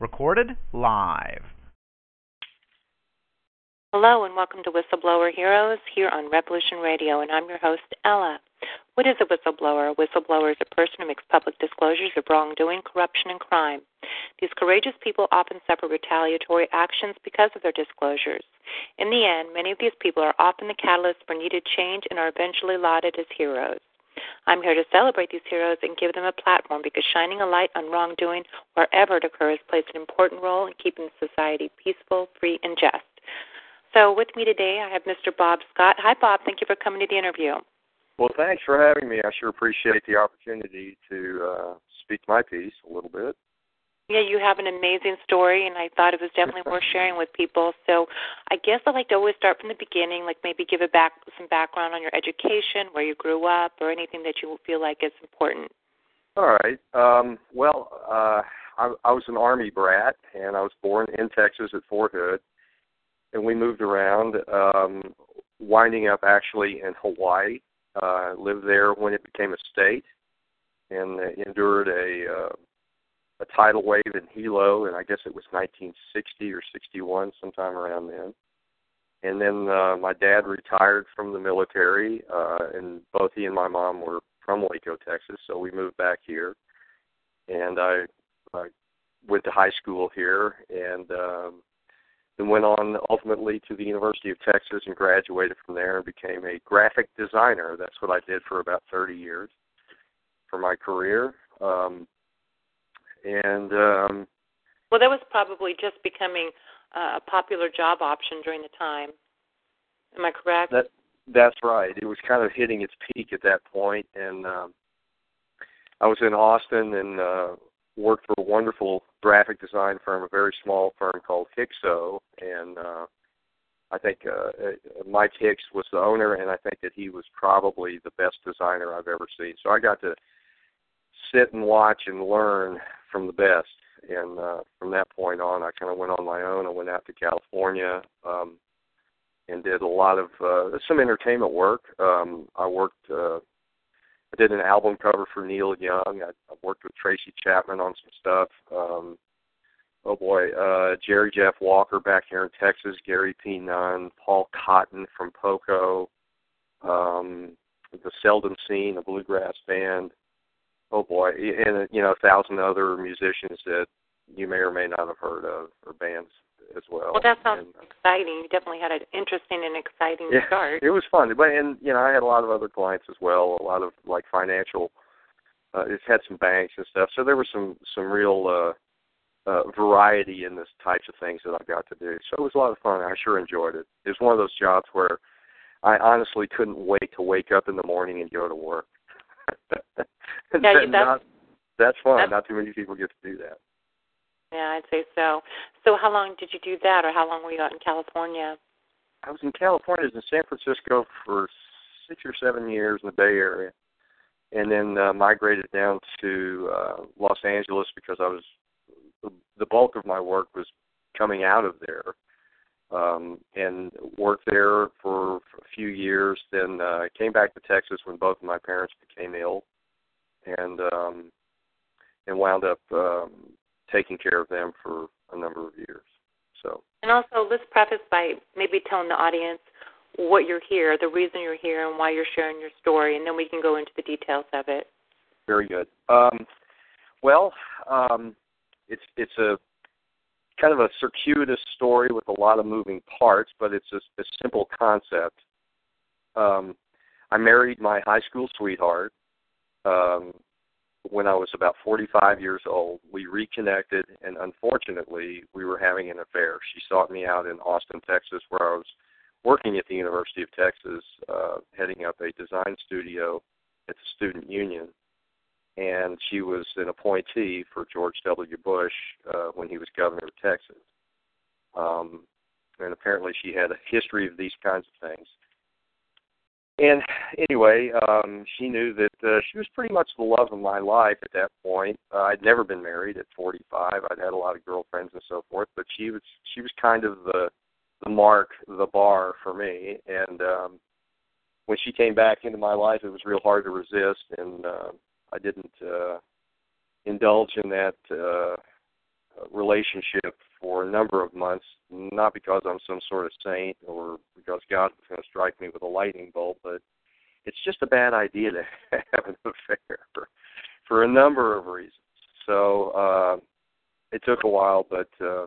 Recorded live. Hello and welcome to Whistleblower Heroes here on Revolution Radio, and I'm your host, Ella. What is a whistleblower? A whistleblower is a person who makes public disclosures of wrongdoing, corruption, and crime. These courageous people often suffer retaliatory actions because of their disclosures. In the end, many of these people are often the catalyst for needed change and are eventually lauded as heroes. I'm here to celebrate these heroes and give them a platform because shining a light on wrongdoing wherever it occurs plays an important role in keeping society peaceful, free, and just. So, with me today, I have Mr. Bob Scott. Hi, Bob. Thank you for coming to the interview. Well, thanks for having me. I sure appreciate the opportunity to uh, speak my piece a little bit. Yeah, you have an amazing story, and I thought it was definitely worth sharing with people. So, I guess I'd like to always start from the beginning, like maybe give a back some background on your education, where you grew up, or anything that you feel like is important. All right. Um, well, uh, I, I was an Army brat, and I was born in Texas at Fort Hood, and we moved around, um, winding up actually in Hawaii uh, lived there when it became a state, and endured a uh, a tidal wave in Hilo, and I guess it was 1960 or 61, sometime around then. And then uh, my dad retired from the military, uh, and both he and my mom were from Waco, Texas, so we moved back here. And I, I went to high school here, and um, then went on ultimately to the University of Texas and graduated from there and became a graphic designer. That's what I did for about 30 years for my career. Um, and um, well, that was probably just becoming uh, a popular job option during the time. Am I correct? That that's right. It was kind of hitting its peak at that point, and um, I was in Austin and uh, worked for a wonderful graphic design firm, a very small firm called Hixo, and uh, I think uh, uh, Mike Hicks was the owner, and I think that he was probably the best designer I've ever seen. So I got to sit and watch and learn from the best. And uh, from that point on, I kind of went on my own. I went out to California um, and did a lot of uh, some entertainment work. Um, I worked uh, I did an album cover for Neil Young. I, I worked with Tracy Chapman on some stuff. Um, oh boy, uh, Jerry Jeff Walker back here in Texas, Gary P. Nunn, Paul Cotton from Poco, um, the Seldom Scene, a bluegrass band. Oh boy, and you know a thousand other musicians that you may or may not have heard of or bands as well. Well, that sounds and, uh, exciting. You definitely had an interesting and exciting yeah, start. It was fun, but and you know I had a lot of other clients as well. A lot of like financial. Uh, it's had some banks and stuff, so there was some some real uh, uh, variety in this types of things that I got to do. So it was a lot of fun. I sure enjoyed it. It was one of those jobs where I honestly couldn't wait to wake up in the morning and go to work. yeah, that's, not, that's fun. That's, not too many people get to do that. Yeah, I'd say so. So, how long did you do that, or how long were you out in California? I was in California, I was in San Francisco for six or seven years in the Bay Area, and then uh, migrated down to uh, Los Angeles because I was the bulk of my work was coming out of there, um, and worked there for, for a few years. Then uh, came back to Texas when both of my parents became ill, and um, and wound up um, taking care of them for a number of years. So. And also, let's preface by maybe telling the audience what you're here, the reason you're here, and why you're sharing your story, and then we can go into the details of it. Very good. Um, well, um, it's it's a kind of a circuitous story with a lot of moving parts, but it's a, a simple concept. Um, I married my high school sweetheart. Um, when I was about 45 years old. We reconnected, and unfortunately, we were having an affair. She sought me out in Austin, Texas, where I was working at the University of Texas, uh, heading up a design studio at the student union. And she was an appointee for George W. Bush uh, when he was governor of Texas. Um, and apparently, she had a history of these kinds of things. And anyway, um, she knew that uh, she was pretty much the love of my life at that point. Uh, I'd never been married at 45. I'd had a lot of girlfriends and so forth, but she was she was kind of the the mark, the bar for me. And um, when she came back into my life, it was real hard to resist, and uh, I didn't uh, indulge in that uh, relationship for a number of months. Not because I'm some sort of saint or because God was going to strike me with a lightning bolt, but it's just a bad idea to have an affair for, for a number of reasons. So uh, it took a while, but uh,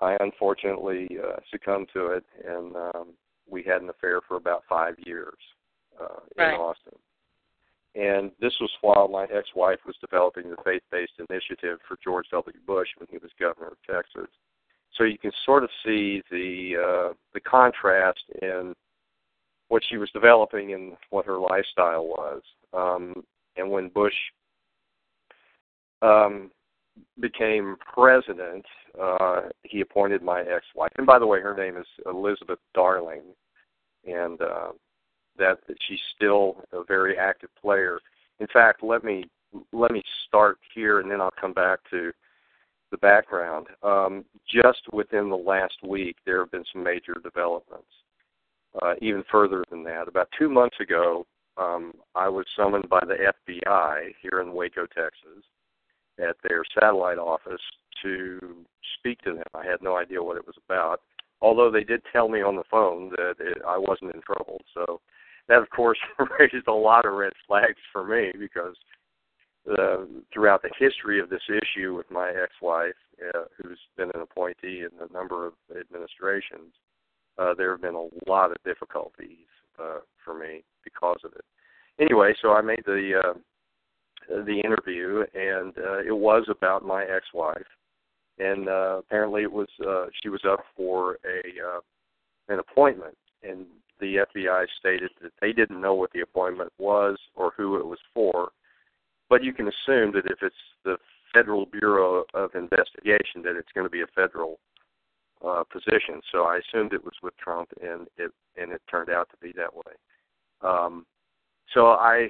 I unfortunately uh, succumbed to it, and um, we had an affair for about five years uh, right. in Austin. And this was while my ex-wife was developing the faith-based initiative for George W. Bush when he was governor of Texas. So you can sort of see the uh, the contrast in what she was developing and what her lifestyle was. Um, and when Bush um, became president, uh, he appointed my ex-wife. And by the way, her name is Elizabeth Darling, and uh, that, that she's still a very active player. In fact, let me let me start here, and then I'll come back to the background. Um, just within the last week, there have been some major developments. Uh, even further than that, about two months ago, um, I was summoned by the FBI here in Waco, Texas, at their satellite office to speak to them. I had no idea what it was about, although they did tell me on the phone that it, I wasn't in trouble. So that, of course, raised a lot of red flags for me because uh, throughout the history of this issue with my ex-wife, uh, who's been an appointee in a number of administrations, uh, there have been a lot of difficulties uh, for me because of it. Anyway, so I made the uh, the interview, and uh, it was about my ex-wife, and uh, apparently it was uh, she was up for a uh, an appointment, and the FBI stated that they didn't know what the appointment was or who it was for, but you can assume that if it's the Federal Bureau of Investigation, that it's going to be a federal uh, position. So I assumed it was with Trump, and it and it turned out to be that way. Um, so I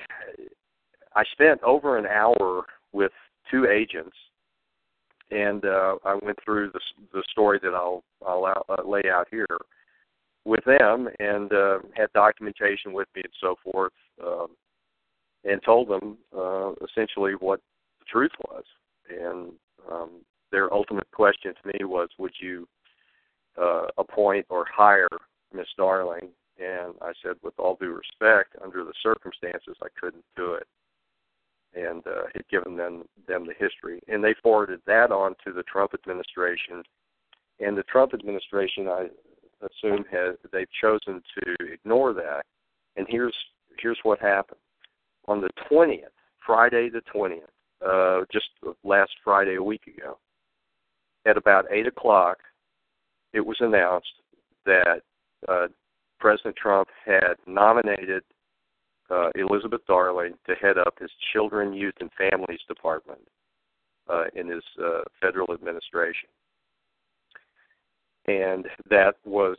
I spent over an hour with two agents, and uh, I went through the the story that I'll I'll out, uh, lay out here with them, and uh, had documentation with me and so forth, um, and told them uh, essentially what the truth was. And um, their ultimate question to me was, "Would you uh, appoint or hire Miss Darling?" And I said, with all due respect, under the circumstances, I couldn't do it and uh, had given them them the history, and they forwarded that on to the Trump administration, and the Trump administration, I assume, has they've chosen to ignore that, and here's here's what happened on the twentieth, Friday the twentieth, uh, just last Friday a week ago, at about eight o'clock, it was announced that uh, President Trump had nominated uh, Elizabeth Darling to head up his Children, Youth, and Families Department uh, in his uh, federal administration. And that was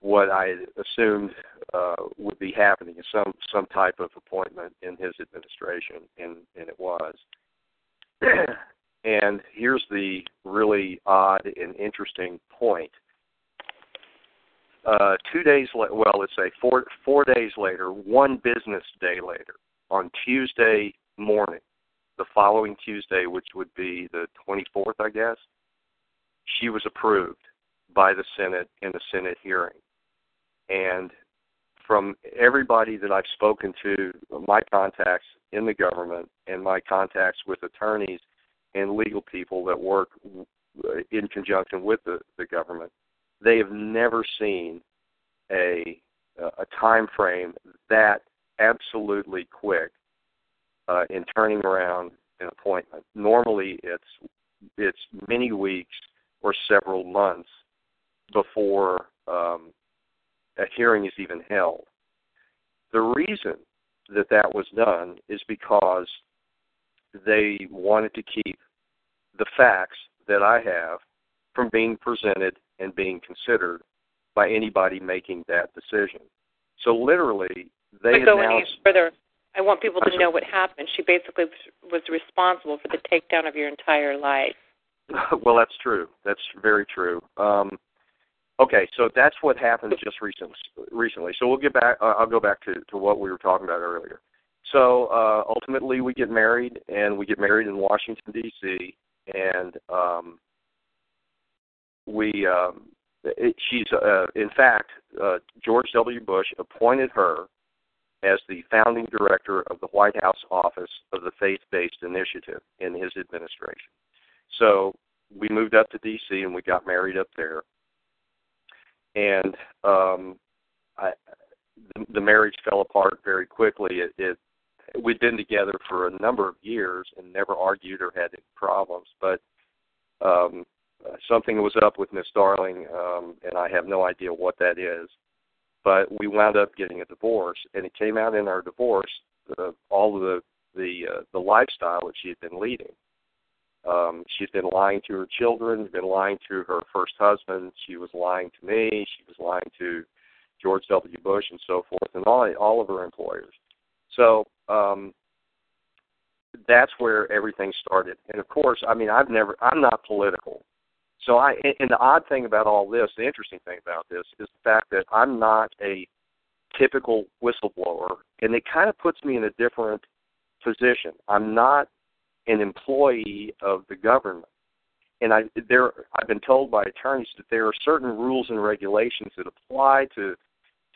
what I assumed uh, would be happening some some type of appointment in his administration, and, and it was. and here's the really odd and interesting point uh, two days la- well, let's say four four days later, one business day later, on Tuesday morning, the following Tuesday, which would be the 24th, I guess, she was approved by the Senate in a Senate hearing. And from everybody that I've spoken to, my contacts in the government and my contacts with attorneys and legal people that work in conjunction with the, the government, they have never seen a a time frame that absolutely quick uh, in turning around an appointment. Normally, it's it's many weeks or several months before um, a hearing is even held. The reason that that was done is because they wanted to keep the facts that I have from being presented and being considered by anybody making that decision. So literally, they but go announced. any further. I want people to know what happened. She basically was responsible for the takedown of your entire life. well, that's true. That's very true. Um, okay, so that's what happened just recently. Recently, so we'll get back. Uh, I'll go back to to what we were talking about earlier. So uh, ultimately, we get married, and we get married in Washington D.C. And um, we, um, it, she's uh, in fact, uh, George W. Bush appointed her as the founding director of the White House Office of the Faith Based Initiative in his administration. So we moved up to D.C. and we got married up there. And um, I, the, the marriage fell apart very quickly. It, it we'd been together for a number of years and never argued or had any problems, but um, something was up with Miss Darling, um, and I have no idea what that is. But we wound up getting a divorce, and it came out in our divorce uh, all of the the uh, the lifestyle that she had been leading. Um, she's been lying to her children, been lying to her first husband. She was lying to me. She was lying to George W. Bush and so forth, and all all of her employers. So um, that's where everything started. And of course, I mean, I've never, I'm not political. So I, and the odd thing about all this, the interesting thing about this, is the fact that I'm not a typical whistleblower, and it kind of puts me in a different position. I'm not an employee of the government, and I there I've been told by attorneys that there are certain rules and regulations that apply to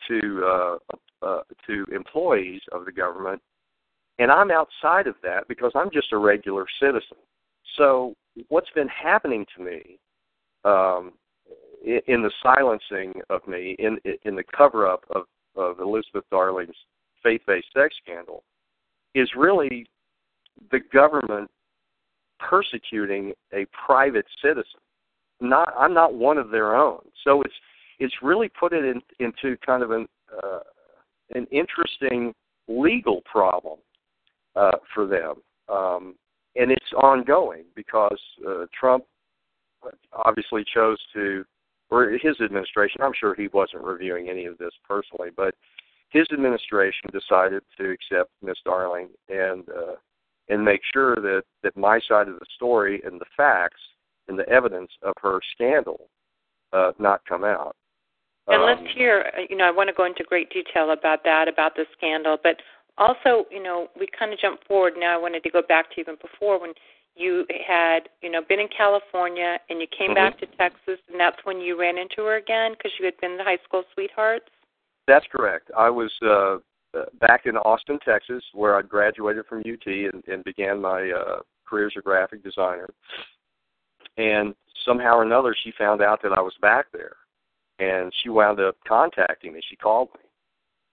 to uh, uh, to employees of the government, and I'm outside of that because I'm just a regular citizen. So what's been happening to me um, in, in the silencing of me, in in the cover up of, of Elizabeth Darling's faith-based sex scandal, is really the government persecuting a private citizen. Not I'm not one of their own. So it's it's really put it in, into kind of an uh, an interesting legal problem uh, for them, um, and it's ongoing because uh, Trump obviously chose to, or his administration. I'm sure he wasn't reviewing any of this personally, but his administration decided to accept Miss Darling and uh, and make sure that that my side of the story and the facts and the evidence of her scandal uh, not come out. And Um, let's hear, uh, you know, I want to go into great detail about that, about the scandal, but also, you know, we kind of jumped forward. Now I wanted to go back to even before when you had, you know, been in California and you came Mhm. back to Texas, and that's when you ran into her again because you had been the high school sweethearts. That's correct. I was uh, uh, back in Austin, Texas, where I graduated from UT and, and began my uh, career as a graphic designer. And somehow or another, she found out that I was back there, and she wound up contacting me. She called me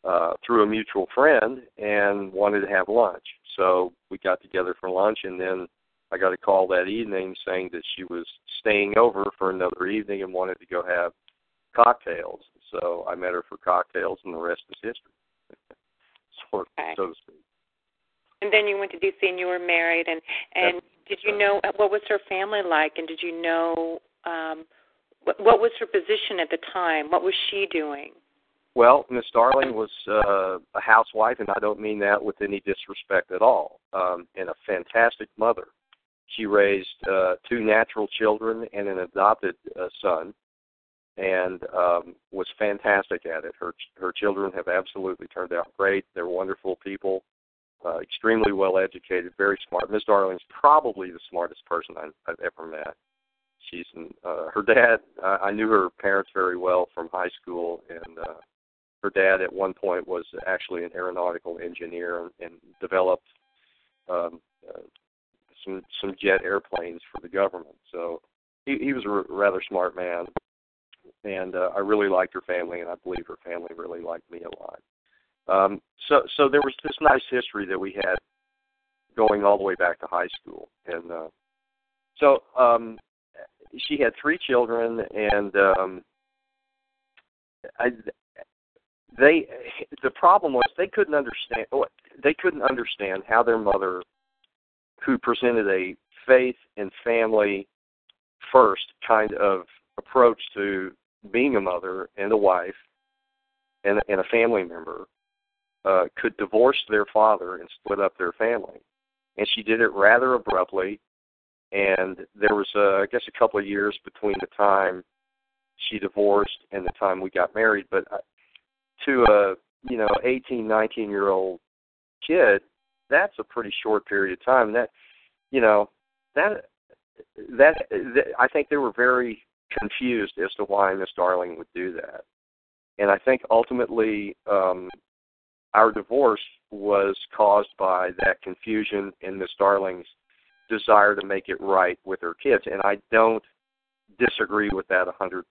uh, through a mutual friend and wanted to have lunch. So we got together for lunch, and then I got a call that evening saying that she was staying over for another evening and wanted to go have cocktails. So I met her for cocktails, and the rest is history. Okay. so to speak. And then you went to DC and you were married, and and did you know what was her family like, and did you know um, what, what was her position at the time? What was she doing? Well, Miss Darling was uh, a housewife, and I don't mean that with any disrespect at all, um, and a fantastic mother. She raised uh, two natural children and an adopted uh, son, and um, was fantastic at it. Her her children have absolutely turned out great. They're wonderful people, uh, extremely well educated, very smart. Miss Darling's probably the smartest person I've, I've ever met. She's uh, her dad. I, I knew her parents very well from high school, and uh, her dad at one point was actually an aeronautical engineer and, and developed um, uh, some some jet airplanes for the government. So he, he was a rather smart man, and uh, I really liked her family, and I believe her family really liked me a lot. Um, so so there was this nice history that we had going all the way back to high school, and uh, so um, she had three children, and um, I they the problem was they couldn't understand they couldn't understand how their mother who presented a faith and family first kind of approach to being a mother and a wife and, and a family member uh, could divorce their father and split up their family. And she did it rather abruptly. And there was, uh, I guess, a couple of years between the time she divorced and the time we got married. But uh, to a you know 18, 19 year old kid, that's a pretty short period of time. That you know that that, that I think they were very confused as to why Miss Darling would do that. And I think ultimately um, our divorce was caused by that confusion and Miss Darling's desire to make it right with her kids. And I don't disagree with that a 100%.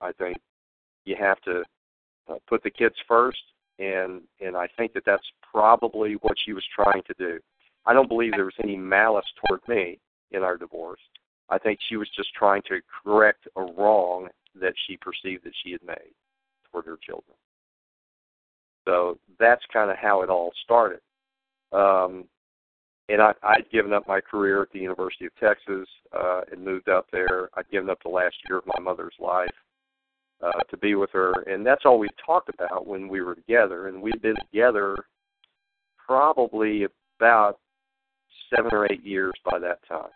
I think you have to uh, put the kids first, and and I think that that's probably what she was trying to do. I don't believe there was any malice toward me in our divorce. I think she was just trying to correct a wrong that she perceived that she had made toward her children. So that's kind of how it all started. Um, and I, I'd given up my career at the University of Texas uh, and moved up there. I'd given up the last year of my mother's life uh, to be with her, and that's all we talked about when we were together. And we'd been together probably about seven or eight years by that time.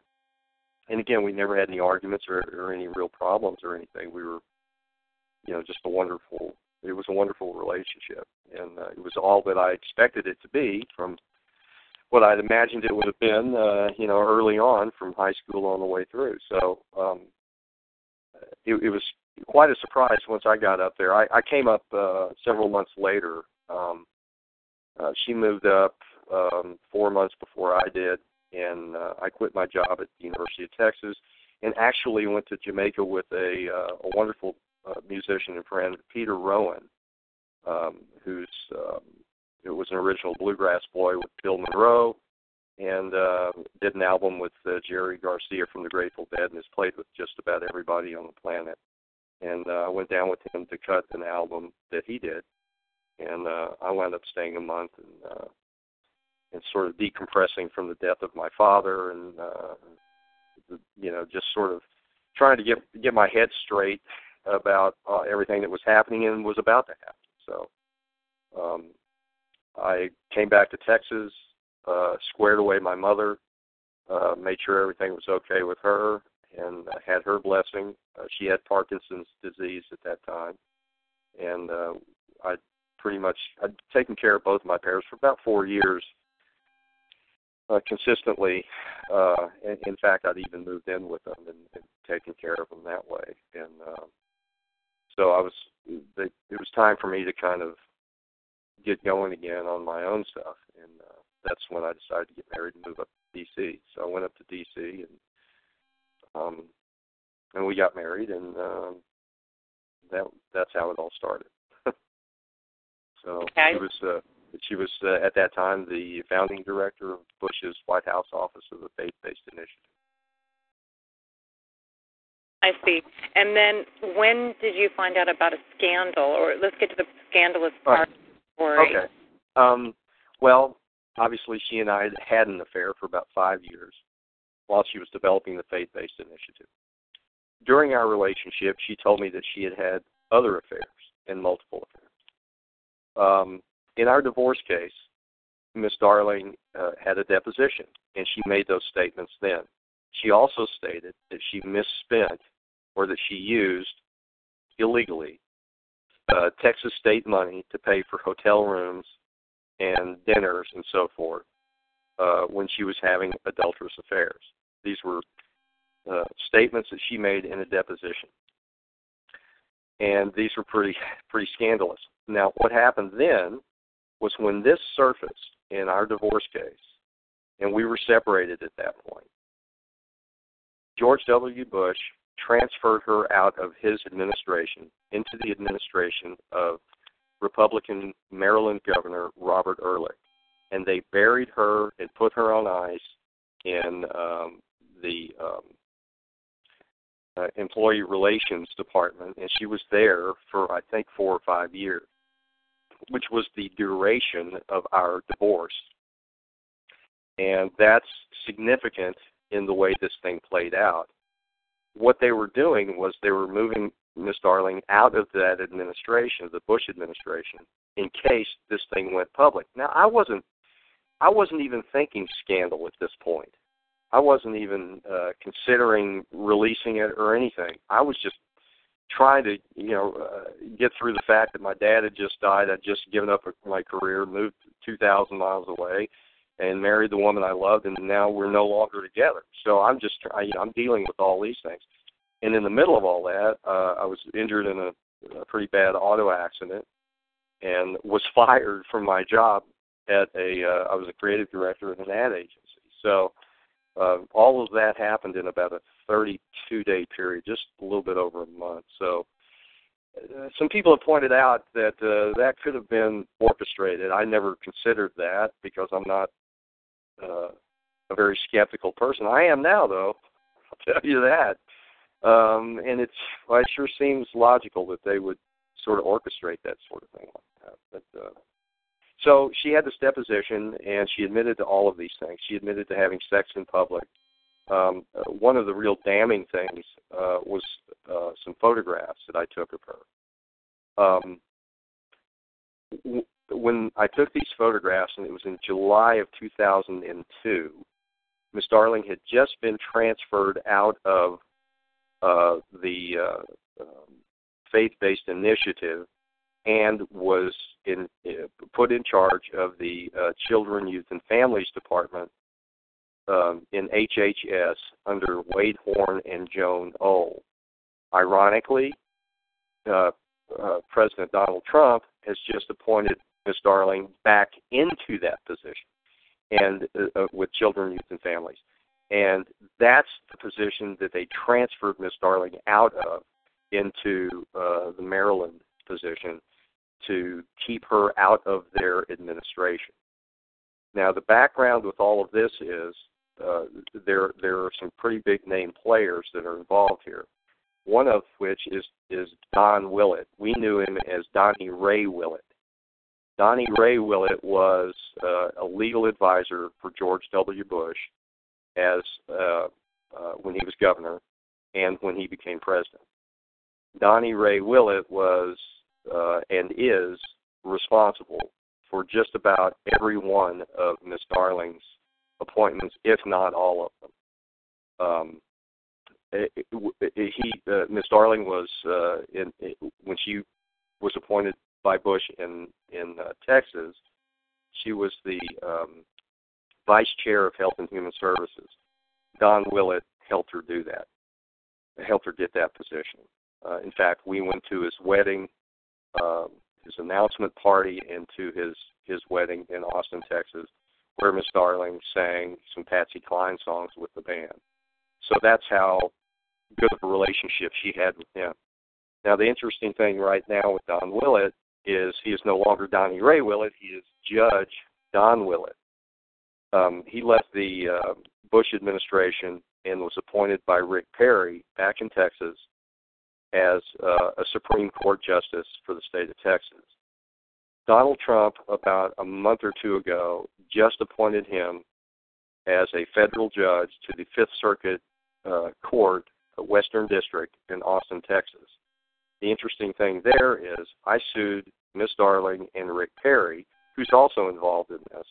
And again, we never had any arguments or, or any real problems or anything. We were, you know, just a wonderful. It was a wonderful relationship, and uh, it was all that I expected it to be from what I'd imagined it would have been, uh, you know, early on from high school on the way through. So um, it, it was quite a surprise once I got up there. I, I came up uh, several months later. Um, uh, she moved up um, four months before I did, and uh, I quit my job at the University of Texas, and actually went to Jamaica with a, uh, a wonderful uh, musician and friend, Peter Rowan, um, who's um, it was an original bluegrass boy with Bill Monroe, and uh, did an album with uh, Jerry Garcia from the Grateful Dead, and has played with just about everybody on the planet. And uh, I went down with him to cut an album that he did, and uh, I wound up staying a month and uh, and sort of decompressing from the death of my father, and uh, you know, just sort of trying to get get my head straight about uh, everything that was happening and was about to happen. So um, I came back to Texas, uh, squared away my mother, uh, made sure everything was okay with her, and had her blessing. Uh, she had Parkinson's disease at that time, and uh, I pretty much I'd taken care of both my parents for about four years uh, consistently. Uh, and in fact, I'd even moved in with them and, and taken care of them that way. And uh, so I was. They, it was time for me to kind of get going again on my own stuff, and uh, that's when I decided to get married and move up to DC. So I went up to DC and um, and we got married, and um, that that's how it all started. so okay. it was. Uh, she was uh, at that time the founding director of Bush's White House Office of the Faith-Based Initiative. I see. And then, when did you find out about a scandal? Or let's get to the scandalous part. Right. Okay. Um, well, obviously, she and I had had an affair for about five years while she was developing the faith-based initiative. During our relationship, she told me that she had had other affairs and multiple affairs. Um, in our divorce case, Miss Darling uh, had a deposition, and she made those statements then. She also stated that she misspent or that she used illegally uh, Texas state money to pay for hotel rooms and dinners and so forth uh, when she was having adulterous affairs. These were uh, statements that she made in a deposition, and these were pretty pretty scandalous. Now, what happened then was when this surfaced in our divorce case, and we were separated at that point. George W. Bush transferred her out of his administration into the administration of Republican Maryland Governor Robert Ehrlich. And they buried her and put her on ice in um, the um, uh, Employee Relations Department, and she was there for, I think, four or five years which was the duration of our divorce. And that's significant in the way this thing played out. What they were doing was they were moving Miss Darling out of that administration, the Bush administration, in case this thing went public. Now, I wasn't, I wasn't even thinking scandal at this point. I wasn't even uh, considering releasing it or anything. I was just trying to, you know, uh, get through the fact that my dad had just died. I'd just given up my career, moved 2,000 miles away, and married the woman I loved, and now we're no longer together. So I'm just, I, you know, I'm dealing with all these things. And in the middle of all that, uh, I was injured in a, a pretty bad auto accident, and was fired from my job at a. Uh, I was a creative director at an ad agency. So uh, all of that happened in about a 32 day period, just a little bit over a month. So uh, some people have pointed out that uh, that could have been orchestrated. I never considered that because I'm not uh, a very skeptical person. I am now, though. I'll tell you that. Um, and it's well, it sure seems logical that they would sort of orchestrate that sort of thing like that. But uh, so she had this deposition, and she admitted to all of these things. She admitted to having sex in public. Um, uh, one of the real damning things uh, was uh, some photographs that I took of her. Um, w- when I took these photographs, and it was in July of 2002, Miss Darling had just been transferred out of uh, the uh, um, faith-based initiative and was in, uh, put in charge of the uh, Children, Youth, and Families Department um, in HHS under Wade Horn and Joan Ohl. Ironically, uh, uh, President Donald Trump has just appointed Ms. Darling back into that position, and uh, uh, with Children, Youth, and Families, and that's the position that they transferred Ms. Darling out of into uh, the Maryland position to keep her out of their administration. Now, the background with all of this is uh, there there are some pretty big name players that are involved here. One of which is is Don Willett. We knew him as Donnie Ray Willett. Donnie Ray Willett was uh, a legal advisor for George W. Bush as uh, uh, when he was governor and when he became president. Donnie Ray Willett was uh, and is responsible for just about every one of Miss Darling's appointments, if not all of them. Um, it, it, he, uh, Miss Darling was uh, in, it, when she was appointed by Bush in in uh, Texas. She was the um, vice chair of Health and Human Services. Don Willett helped her do that. Helped her get that position. Uh, in fact, we went to his wedding um, his announcement party and to his his wedding in Austin, Texas, where Miss Darling sang some Patsy Cline songs with the band. So that's how good of a relationship she had with him. Now the interesting thing right now with Don Willett is he is no longer Donnie Ray Willett. He is Judge Don Willett. Um, he left the uh, Bush administration and was appointed by Rick Perry back in Texas as uh, a Supreme Court justice for the state of Texas. Donald Trump, about a month or two ago, just appointed him as a federal judge to the Fifth Circuit uh, Court, Western District in Austin, Texas. The interesting thing there is I sued Miss Darling and Rick Perry, who's also involved in this,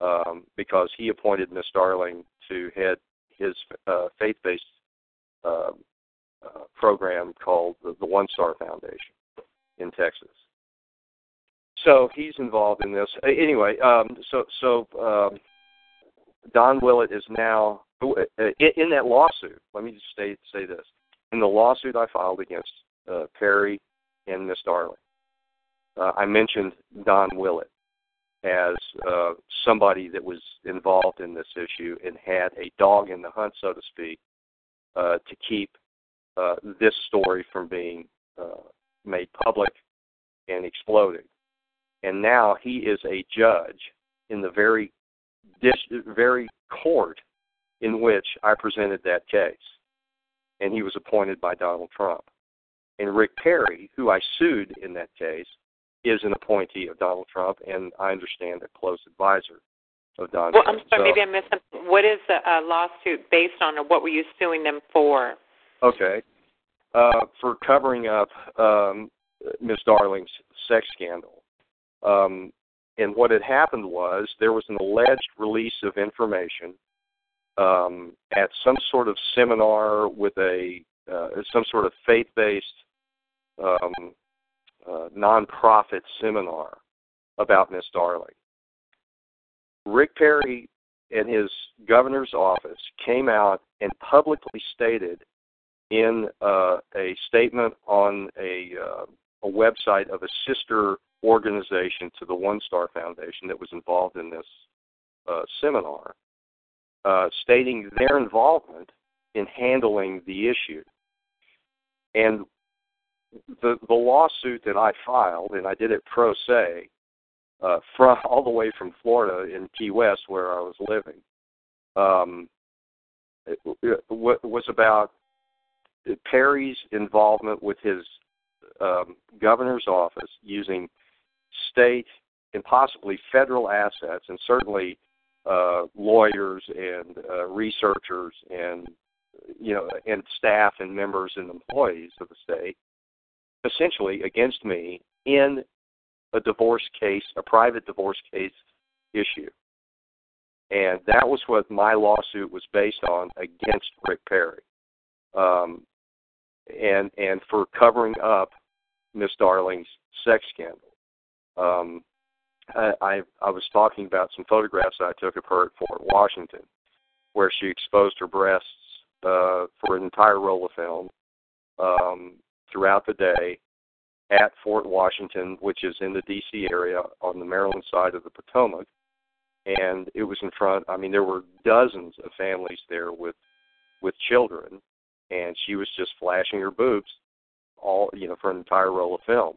um, because he appointed Miss Darling to head his uh, faith-based uh, uh, program called the, the OneStar Foundation in Texas. So he's involved in this. Anyway, um, so so um, Don Willett is now uh, in, that lawsuit. Let me just say say this: in the lawsuit I filed against uh, Perry and Miss Darling, uh, I mentioned Don Willett as uh, somebody that was involved in this issue and had a dog in the hunt, so to speak, uh, to keep uh, this story from being uh, made public and exploded. And now he is a judge in the very dis- very court in which I presented that case. And he was appointed by Donald Trump. And Rick Perry, who I sued in that case, is an appointee of Donald Trump and I understand a close advisor of Donald well, Trump. I'm sorry, so, maybe I missed something. what is the uh, lawsuit based on, or what were you suing them for? Okay, uh, for covering up um, Miss Darling's sex scandal. Um, and what had happened was there was an alleged release of information um, at some sort of seminar with a uh, some sort of faith-based um, uh, nonprofit seminar about Miss Darling. Rick Perry and his governor's office came out and publicly stated in uh, a statement on a, uh, a website of a sister organization to the OneStar Foundation that was involved in this uh, seminar, uh, stating their involvement in handling the issue. And the the lawsuit that I filed, and I did it pro se, uh, from all the way from Florida in Key West where I was living, um, it, it was about Perry's involvement with his um, governor's office using state and possibly federal assets, and certainly uh, lawyers and uh, researchers and you know and staff and members and employees of the state, essentially against me in a divorce case, a private divorce case issue. And that was what my lawsuit was based on against Rick Perry. Um, and and for covering up Miss Darling's sex scandal. Um, I, I I was talking about some photographs I took of her at Fort Washington, where she exposed her breasts uh, for an entire roll of film um, throughout the day at Fort Washington, which is in the D.C. area on the Maryland side of the Potomac. And it was in front. I mean, there were dozens of families there with with children, and she was just flashing her boobs all you know for an entire roll of film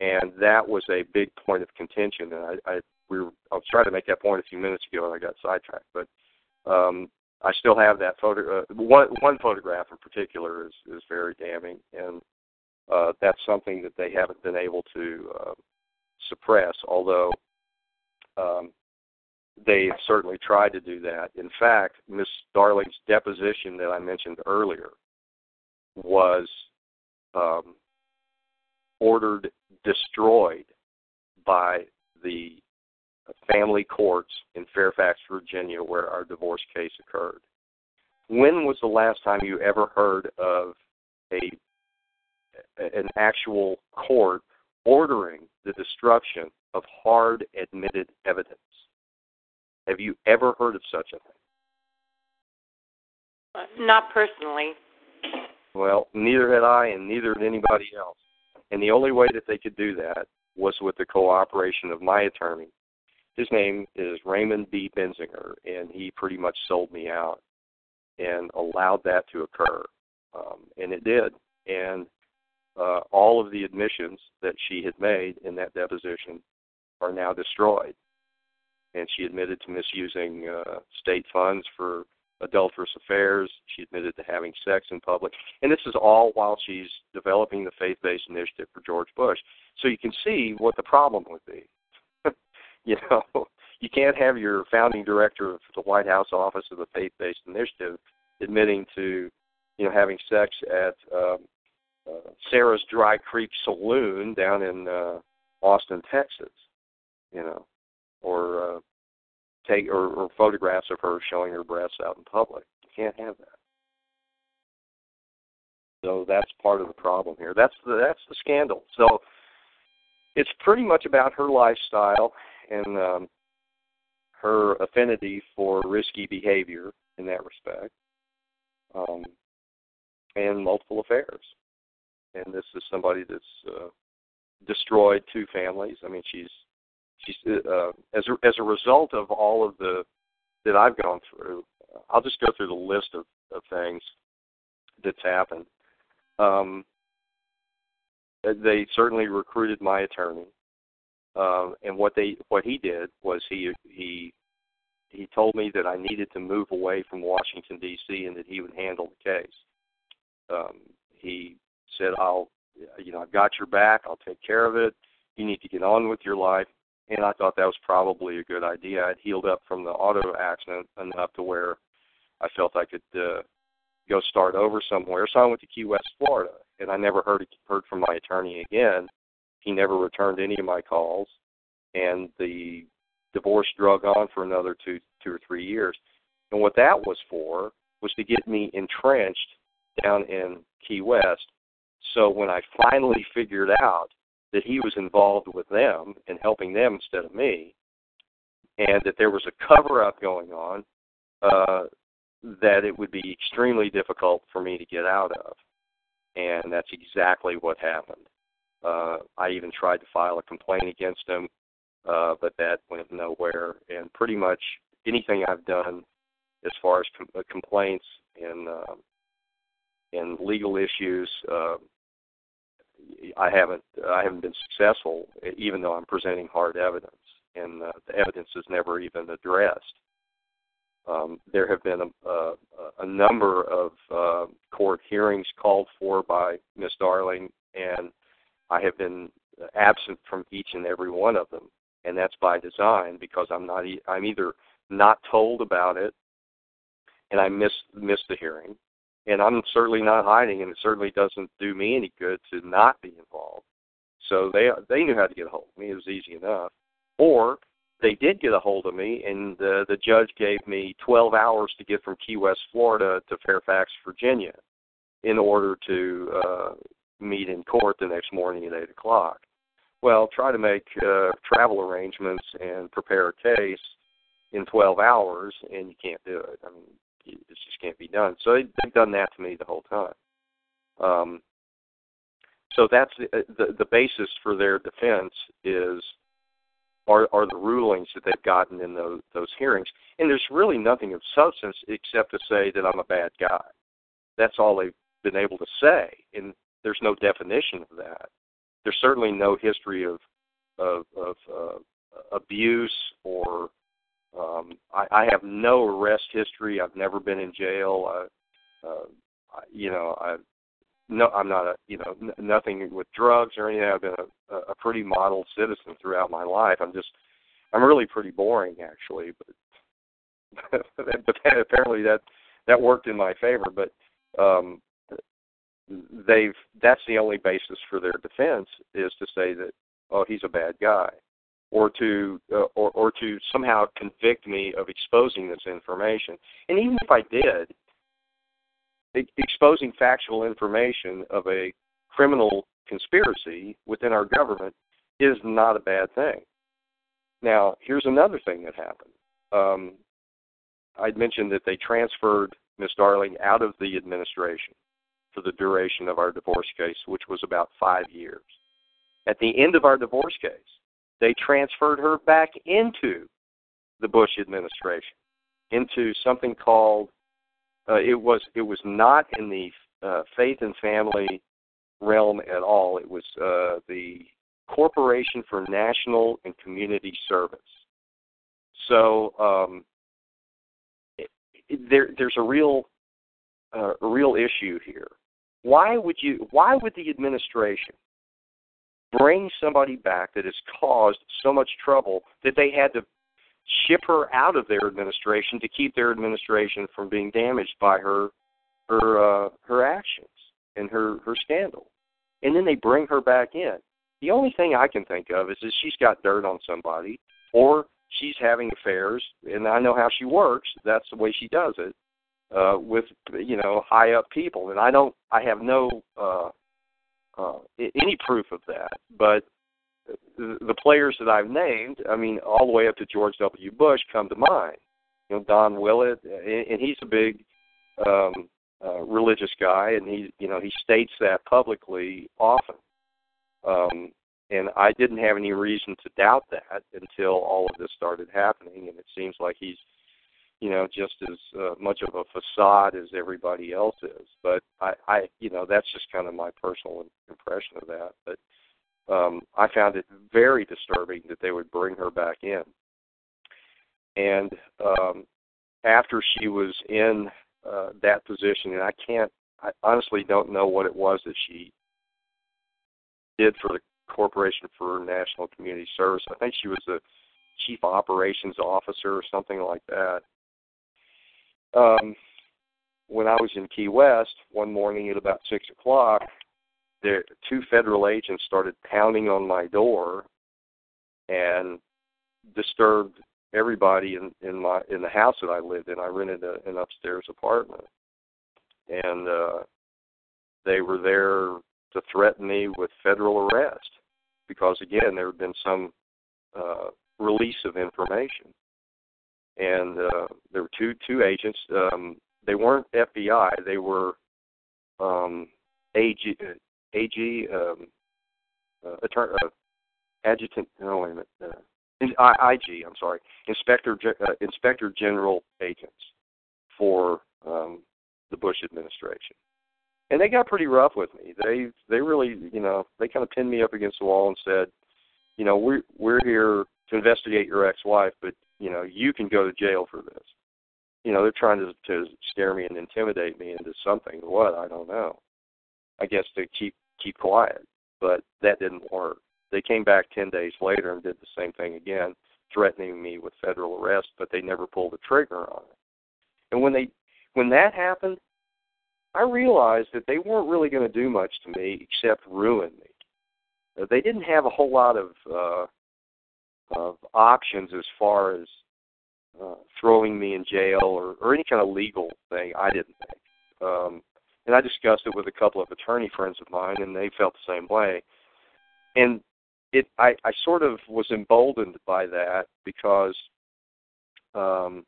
and that was a big point of contention. And I, I we were, I was trying to make that point a few minutes ago, and I got sidetracked. But um, I still have that photo. Uh, one one photograph in particular is is very damning, and uh, that's something that they haven't been able to uh, suppress. Although um, they have certainly tried to do that. In fact, Miss Darling's deposition that I mentioned earlier was um, ordered destroyed by the family courts in Fairfax, Virginia, where our divorce case occurred. When was the last time you ever heard of a an actual court ordering the destruction of hard admitted evidence? Have you ever heard of such a thing? Not personally. Well, neither had I, and neither had anybody else. And the only way that they could do that was with the cooperation of my attorney. His name is Raymond B. Benzinger, and he pretty much sold me out and allowed that to occur. Um, and it did. And uh, all of the admissions that she had made in that deposition are now destroyed. And she admitted to misusing uh, state funds for adulterous affairs. She admitted to having sex in public. And this is all while she's developing the faith based initiative for George Bush. So you can see what the problem would be. you know, you can't have your founding director of the White House Office of the Faith Based Initiative admitting to, you know, having sex at um, uh, Sarah's Dry Creek Saloon down in uh, Austin, Texas. You know, or uh, take or, or photographs of her showing her breasts out in public. You can't have that. So that's part of the problem here. That's the that's the scandal. So it's pretty much about her lifestyle and um, her affinity for risky behavior in that respect, um, and multiple affairs. And this is somebody that's uh, destroyed two families. I mean, she's she's uh, as a, as a result of all of the that I've gone through. I'll just go through the list of, of things that's happened. Um, they certainly recruited my attorney, um, and what they what he did was he he he told me that I needed to move away from Washington D.C. and that he would handle the case. Um, he said, "I'll, you know, I've got your back. I'll take care of it. You need to get on with your life and I thought that was probably a good idea. I'd healed up from the auto accident enough to where I felt I could uh, go start over somewhere. So I went to Key West, Florida, and I never heard heard from my attorney again. He never returned any of my calls, and the divorce drug on for another two two or three years. And what that was for was to get me entrenched down in Key West. So when I finally figured out that he was involved with them and helping them instead of me, and that there was a cover up going on, uh, that it would be extremely difficult for me to get out of. And that's exactly what happened. Uh, I even tried to file a complaint against him, uh, but that went nowhere. And pretty much anything I've done as far as com- uh, complaints and uh, and legal issues, uh, I haven't I haven't been successful, even though I'm presenting hard evidence, and uh, the evidence is never even addressed. Um, there have been a, a, a number of uh, court hearings called for by Miss Darling, and I have been absent from each and every one of them, and that's by design because I'm not I'm either not told about it, and I miss miss the hearing, and I'm certainly not hiding, and it certainly doesn't do me any good to not be involved. So they they knew how to get a hold of me; it was easy enough. Or they did get a hold of me, and the the judge gave me 12 hours to get from Key West, Florida, to Fairfax, Virginia, in order to uh, meet in court the next morning at eight o'clock. Well, try to make uh, travel arrangements and prepare a case in 12 hours, and you can't do it. I mean, it just can't be done. So they, they've done that to me the whole time. Um, so that's the, uh, the the basis for their defense is are are the rulings that they've gotten in those those hearings, and there's really nothing of substance except to say that I'm a bad guy. That's all they've been able to say, and there's no definition of that. There's certainly no history of of, of uh, abuse or um, I, I have no arrest history. I've never been in jail. Uh, uh, you know, I no, I'm not a you know n- nothing with drugs or anything. I've been a, a pretty model citizen throughout my life. I'm just I'm really pretty boring actually, but but apparently that that worked in my favor. But um, they've that's the only basis for their defense is to say that oh he's a bad guy or to uh, or or to somehow convict me of exposing this information. And even if i did exposing factual information of a criminal conspiracy within our government is not a bad thing. Now here's another thing that happened. Um, i'd mentioned that they transferred miss darling out of the administration for the duration of our divorce case, which was about five years. At the end of our divorce case, they transferred her back into the Bush administration, into something called uh, it was it was not in the uh, faith and family realm at all. It was uh, the Corporation for National and Community Service. So um, it, it, there, there's a real uh, a real issue here. Why would you? Why would the administration bring somebody back that has caused so much trouble that they had to ship her out of their administration to keep their administration from being damaged by her her uh, her actions and her her scandal, and then they bring her back in. The only thing I can think of is that she's got dirt on somebody, or she's having affairs, and I know how she works. That's the way she does it uh, with you know high up people, and I don't, I have no uh, uh, any proof of that. But the, players that I've named, I mean, all the way up to George W. Bush, come to mind. You know, Don Willett, and he's a big um, uh, religious guy, and he, you know, he states that publicly often. Um, and I didn't have any reason to doubt that until all of this started happening, and it seems like he's you know, just as uh, much of a facade as everybody else is. But I, I, you know, that's just kind of my personal impression of that. But um, I found it very disturbing that they would bring her back in. And um, after she was in uh, that position, and I can't, I honestly don't know what it was that she did for the Corporation for National Community Service. I think she was the chief operations officer or something like that. Um, when I was in Key West one morning at about six o'clock, there two federal agents started pounding on my door and disturbed everybody in in my in the house that I lived in. I rented a, an upstairs apartment, and uh, they were there to threaten me with federal arrest because again there had been some uh, release of information, and uh, there were two two agents. Um, they weren't FBI. They were um, AG AG um, uh, attorney, uh, adjutant. No, wait a minute. Uh, IG, I'm sorry, Inspector uh, Inspector General agents for um, the Bush administration, and they got pretty rough with me. They they really you know they kind of pinned me up against the wall and said, you know we're we're here to investigate your ex-wife, but you know you can go to jail for this. You know they're trying to to scare me and intimidate me into something. What I don't know. I guess to keep keep quiet, but that didn't work. They came back 10 days later and did the same thing again, threatening me with federal arrest, but they never pulled the trigger on it. And when they when that happened, I realized that they weren't really going to do much to me except ruin me. They didn't have a whole lot of uh, of options as far as uh, throwing me in jail or, or any kind of legal thing. I didn't think. Um, and I discussed it with a couple of attorney friends of mine, and they felt the same way. And it I, I sort of was emboldened by that because um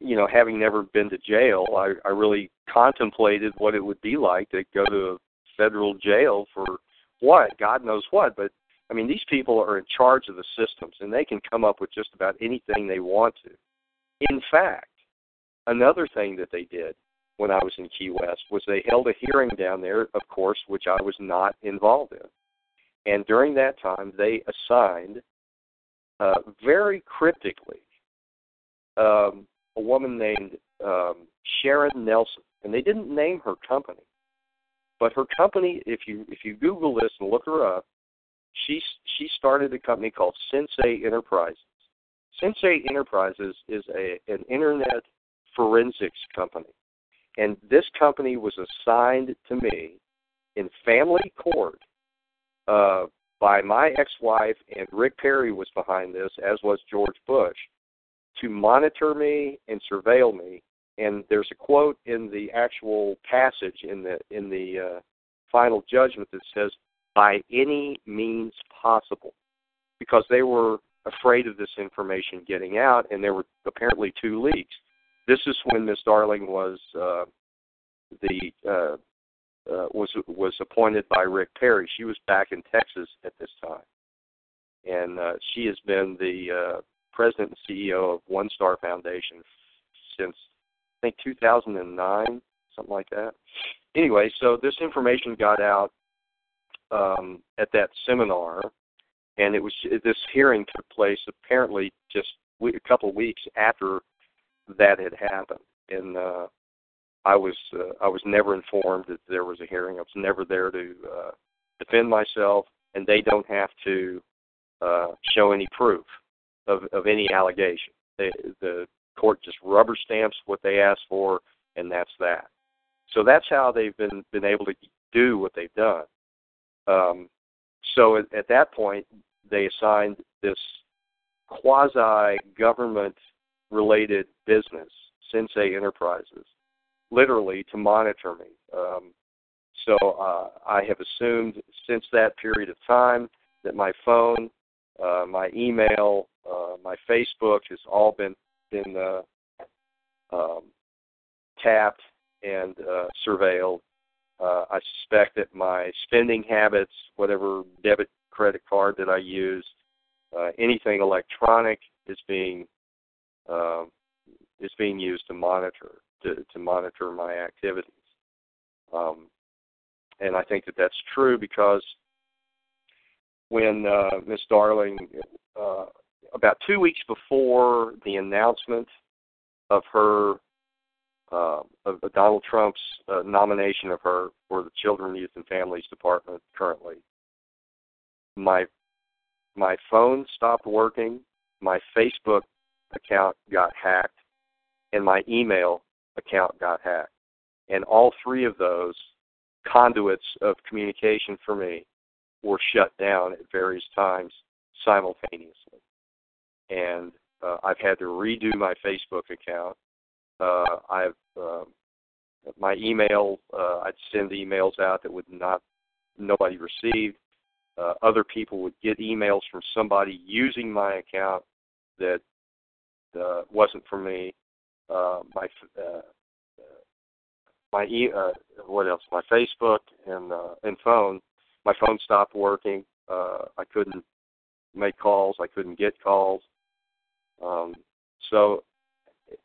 you know, having never been to jail, I, I really contemplated what it would be like to go to a federal jail for what? God knows what. But I mean, these people are in charge of the systems and they can come up with just about anything they want to. In fact, another thing that they did when I was in Key West was they held a hearing down there, of course, which I was not involved in. And during that time, they assigned uh, very cryptically um, a woman named um, Sharon Nelson, and they didn't name her company, but her company. If you if you Google this and look her up, she she started a company called Sensei Enterprises. Sensei Enterprises is a an internet forensics company, and this company was assigned to me in family court uh, by my ex-wife, and Rick Perry was behind this, as was George Bush, to monitor me and surveil me. And there's a quote in the actual passage in the in the uh, final judgment that says, "By any means possible," because they were afraid of this information getting out, and there were apparently two leaks. This is when Miss Darling was uh, the uh, uh, was was appointed by Rick Perry. She was back in Texas at this time, and uh, she has been the uh, president and CEO of OneStar Foundation since I think 2009, something like that. Anyway, so this information got out um, at that seminar, and it was this hearing took place apparently just we, a couple of weeks after that had happened, and uh, I was uh, I was never informed that there was a hearing. I was never there to uh, defend myself, and they don't have to uh, show any proof of, of any allegation. They, the court just rubber stamps what they asked for, and that's that. So that's how they've been been able to do what they've done. Um, so at, at that point, they assigned this quasi government related business, Sensei Enterprises, literally to monitor me. Um, so uh, I have assumed since that period of time that my phone, uh, my email, uh, my Facebook has all been been uh, um, tapped and uh, surveilled. Uh, I suspect that my spending habits, whatever debit credit card that I use, uh, anything electronic is being uh, is being used to monitor to, to monitor my activities. Um, and I think that that's true because when uh, Miss Darling, uh, about two weeks before the announcement of her uh, of Donald Trump's uh, nomination of her for the Children, Youth, and Families Department currently, my my phone stopped working, my Facebook account got hacked, and my email account got hacked. And all three of those conduits of communication for me were shut down at various times simultaneously. And uh, I've had to redo my Facebook account. Uh, I've uh, my email. Uh, I'd send emails out that would not nobody received. Uh, other people would get emails from somebody using my account that uh, wasn't for me. Uh, my uh, my e- uh, what else? My Facebook and uh, and phone. My phone stopped working. Uh, I couldn't make calls. I couldn't get calls. Um, so,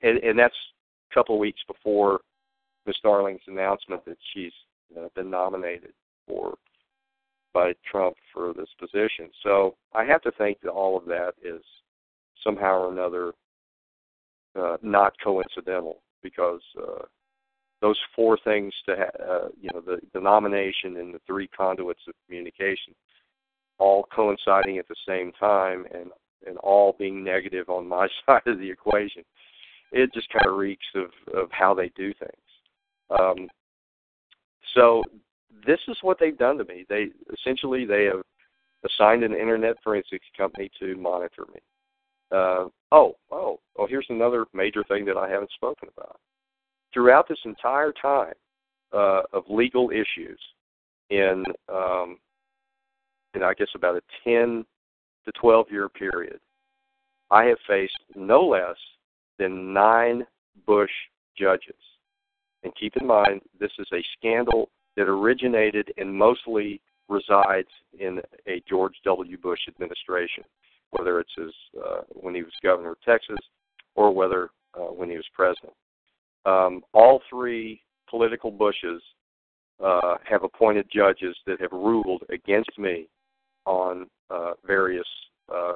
and, and that's couple weeks before Miss Darling's announcement that she's uh, been nominated for by Trump for this position. So I have to think that all of that is somehow or another uh, not coincidental because uh, those four things to ha- uh, you know the, the nomination and the three conduits of communication all coinciding at the same time and and all being negative on my side of the equation it just kind of reeks of of how they do things. Um so this is what they've done to me. They essentially they have assigned an internet forensics company to monitor me. Uh oh oh oh here's another major thing that i haven't spoken about. Throughout this entire time uh, of legal issues in, um, in I guess about a 10 to 12 year period, I have faced no less than nine Bush judges. And keep in mind, this is a scandal that originated and mostly resides in a George W. Bush administration, whether it's his, uh, when he was governor of Texas or whether uh, when he was president um, all three political Bushes uh, have appointed judges that have ruled against me on uh, various uh,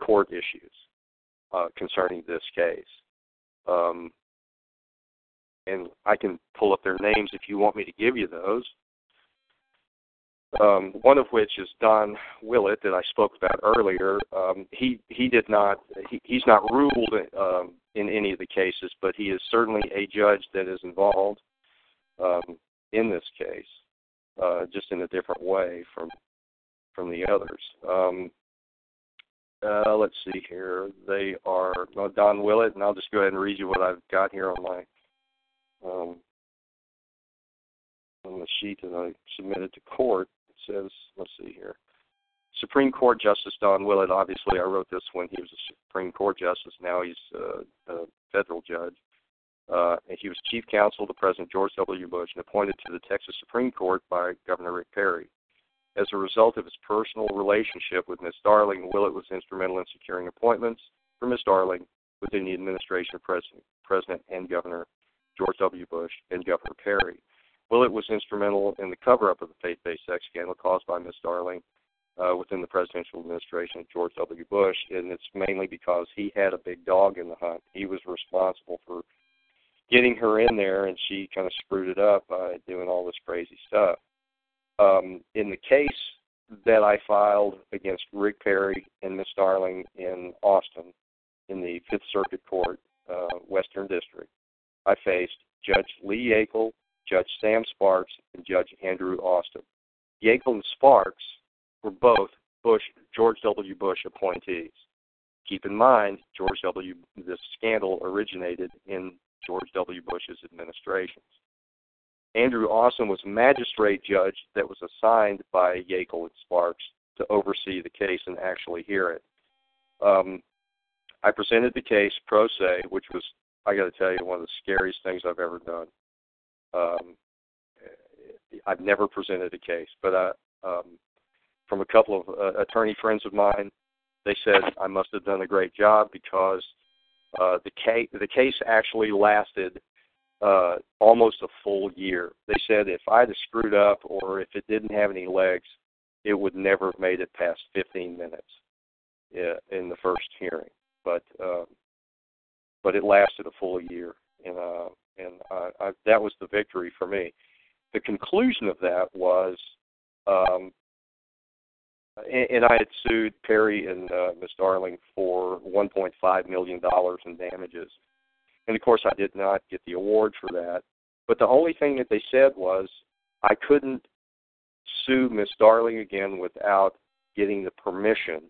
court issues uh, concerning this case. Um, and I can pull up their names if you want me to give you those. Um, one of which is Don Willett that I spoke about earlier. Um, he he did not he, he's not ruled um, in any of the cases, but he is certainly a judge that is involved um, in this case, uh, just in a different way from from the others. Uh, let's see here. They are uh, Don Willett, and I'll just go ahead and read you what I've got here on my um, on the sheet that I submitted to court. It says, let's see here. Supreme Court Justice Don Willett. Obviously, I wrote this when he was a Supreme Court Justice. Now he's uh, a federal judge. Uh, and he was chief counsel to President George W. Bush and appointed to the Texas Supreme Court by Governor Rick Perry. As a result of his personal relationship with Miss Darling, Willett was instrumental in securing appointments for Miss Darling within the administration of President, President and Governor George W. Bush and Governor Perry. Willett was instrumental in the cover up of the faith based sex scandal caused by Miss Darling uh, within the presidential administration of George W. Bush, and it's mainly because he had a big dog in the hunt. He was responsible for getting her in there, and she kind of screwed it up by doing all this crazy stuff. Um, in the case that I filed against Rick Perry and Miss Darling in Austin, in the Fifth Circuit Court, uh, Western District, I faced Judge Lee Yeakel, Judge Sam Sparks, and Judge Andrew Austin. Yeakel and Sparks were both Bush, George W. Bush appointees. Keep in mind, George W. This scandal originated in George W. Bush's administrations. Andrew Austin was magistrate judge that was assigned by Yeakel and Sparks to oversee the case and actually hear it. Um, I presented the case pro se, which was, I got to tell you, one of the scariest things I've ever done. Um, I've never presented a case, but I, um, from a couple of uh, attorney friends of mine. They said I must have done a great job because uh, the case the case actually lasted uh, almost a full year. They said if I'd have screwed up or if it didn't have any legs, it would never have made it past 15 minutes yeah, in the first hearing. But um, but it lasted a full year, and uh, and I, I, that was the victory for me. The conclusion of that was um, and, and I had sued Perry and uh, Miss Darling for 1.5 million dollars in damages, and of course I did not get the award for that. But the only thing that they said was I couldn't sue Miss Darling again without getting the permission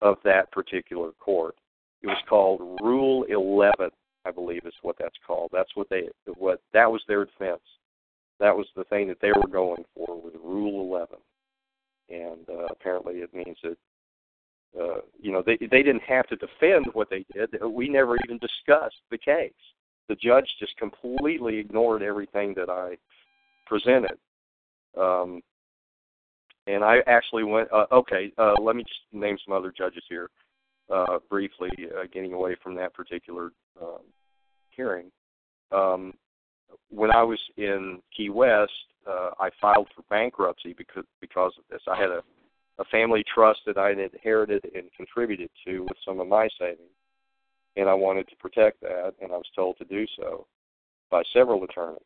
of that particular court. It was called Rule 11, I believe is what that's called. That's what they what that was their defense. That was the thing that they were going for with Rule 11, and uh, apparently it means that uh, you know they they didn't have to defend what they did. We never even discussed the case. The judge just completely ignored everything that I presented. Um, and I actually went. Uh, okay, uh, let me just name some other judges here uh, briefly, uh, getting away from that particular um, hearing. Um, when I was in Key West, uh, I filed for bankruptcy because because of this. I had a, a family trust that I had inherited and contributed to with some of my savings, and I wanted to protect that, and I was told to do so by several attorneys.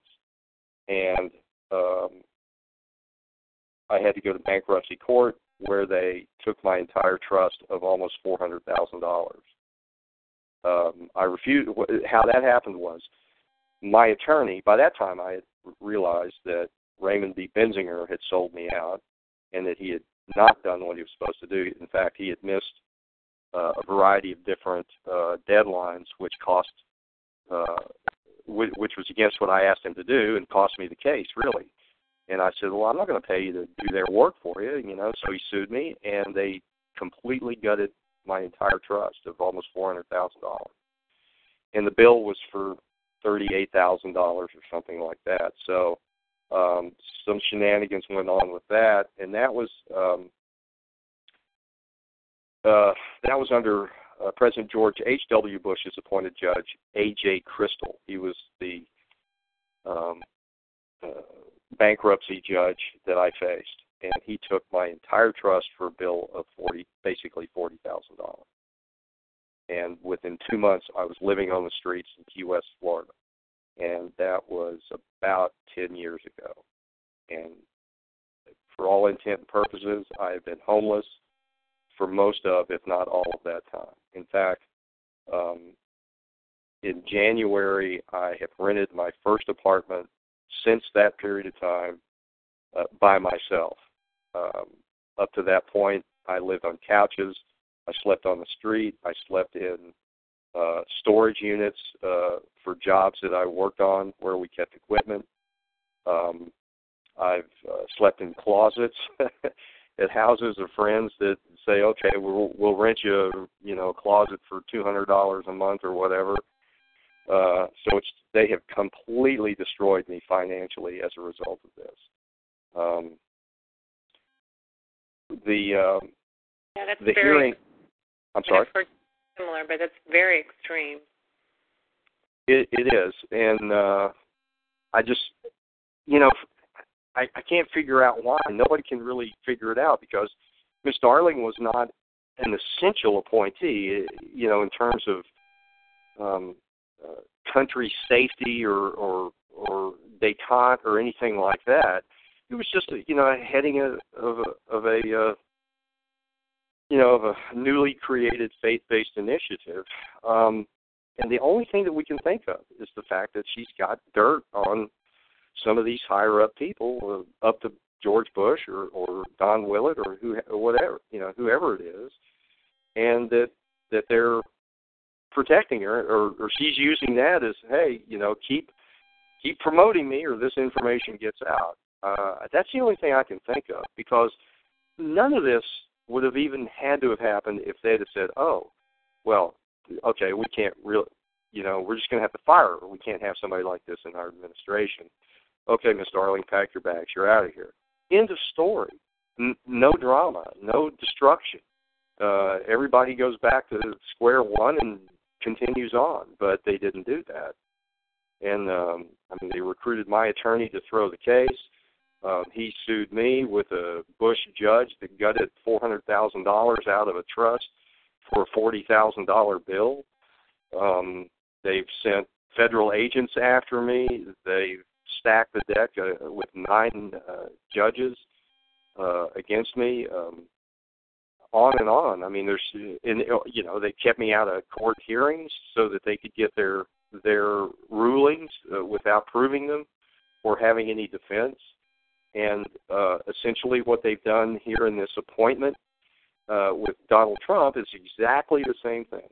And um, I had to go to bankruptcy court where they took my entire trust of almost four hundred thousand dollars. Um, I refused. How that happened was my attorney. By that time, I had realized that Raymond B. Benzinger had sold me out, and that he had not done what he was supposed to do. In fact, he had missed uh, a variety of different uh, deadlines, which cost, uh, which was against what I asked him to do, and cost me the case really. And I said, well, I'm not going to pay you to do their work for you, you know. So he sued me, and they completely gutted my entire trust of almost four hundred thousand dollars. And the bill was for thirty-eight thousand dollars or something like that. So um, some shenanigans went on with that, and that was um, uh, that was under uh, President George H. W. Bush's appointed judge, A. J. Cristol. He was the um, uh, bankruptcy judge that I faced, and he took my entire trust for a bill of forty, basically forty thousand dollars. And within two months, I was living on the streets in Key West, Florida, and that was about ten years ago. And for all intent and purposes, I have been homeless for most of, if not all of that time. In fact, um, in January, I have rented my first apartment since that period of time uh, by myself. Um, up to that point, I lived on couches. I slept on the street. I slept in uh, storage units uh, for jobs that I worked on where we kept equipment. Um, I've uh, slept in closets at houses of friends that say, "Okay, we'll we'll rent you, a, you know, a closet for two hundred dollars a month or whatever." Uh, so it's they have completely destroyed me financially as a result of this. Um, the um, yeah, that's the very, hearing. I'm sorry. Similar, but that's very extreme. It it is, and uh, I just, you know, I I can't figure out why. Nobody can really figure it out because Miss Darling was not an essential appointee, you know, in terms of um, uh, country safety or or or detente or anything like that. It was just a, you know a heading of of a, of a uh, you know of a newly created faith-based initiative. Um, and the only thing that we can think of is the fact that she's got dirt on some of these higher up people, uh, up to George Bush or or Don Willett or who or whatever you know whoever it is, and that that they're protecting her, or, or she's using that as, hey, you know, keep keep promoting me, or this information gets out. Uh, that's the only thing I can think of because none of this would have even had to have happened if they'd have said, oh, well, okay, we can't really, you know, we're just going to have to fire her. We can't have somebody like this in our administration. Okay, Miss Darling, pack your bags. You're out of here. End of story. N- no drama, no destruction. Uh, everybody goes back to square one and continues on, but they didn't do that. And um, I mean, they recruited my attorney to throw the case. Um, he sued me with a Bush judge that gutted four hundred thousand dollars out of a trust for a forty thousand dollar bill. Um, they've sent federal agents after me. They've stacked the deck uh, with nine uh, judges uh, against me. Um, on and on. I mean, there's, and you know, they kept me out of court hearings so that they could get their their rulings uh, without proving them or having any defense. And uh, essentially, what they've done here in this appointment uh, with Donald Trump is exactly the same thing.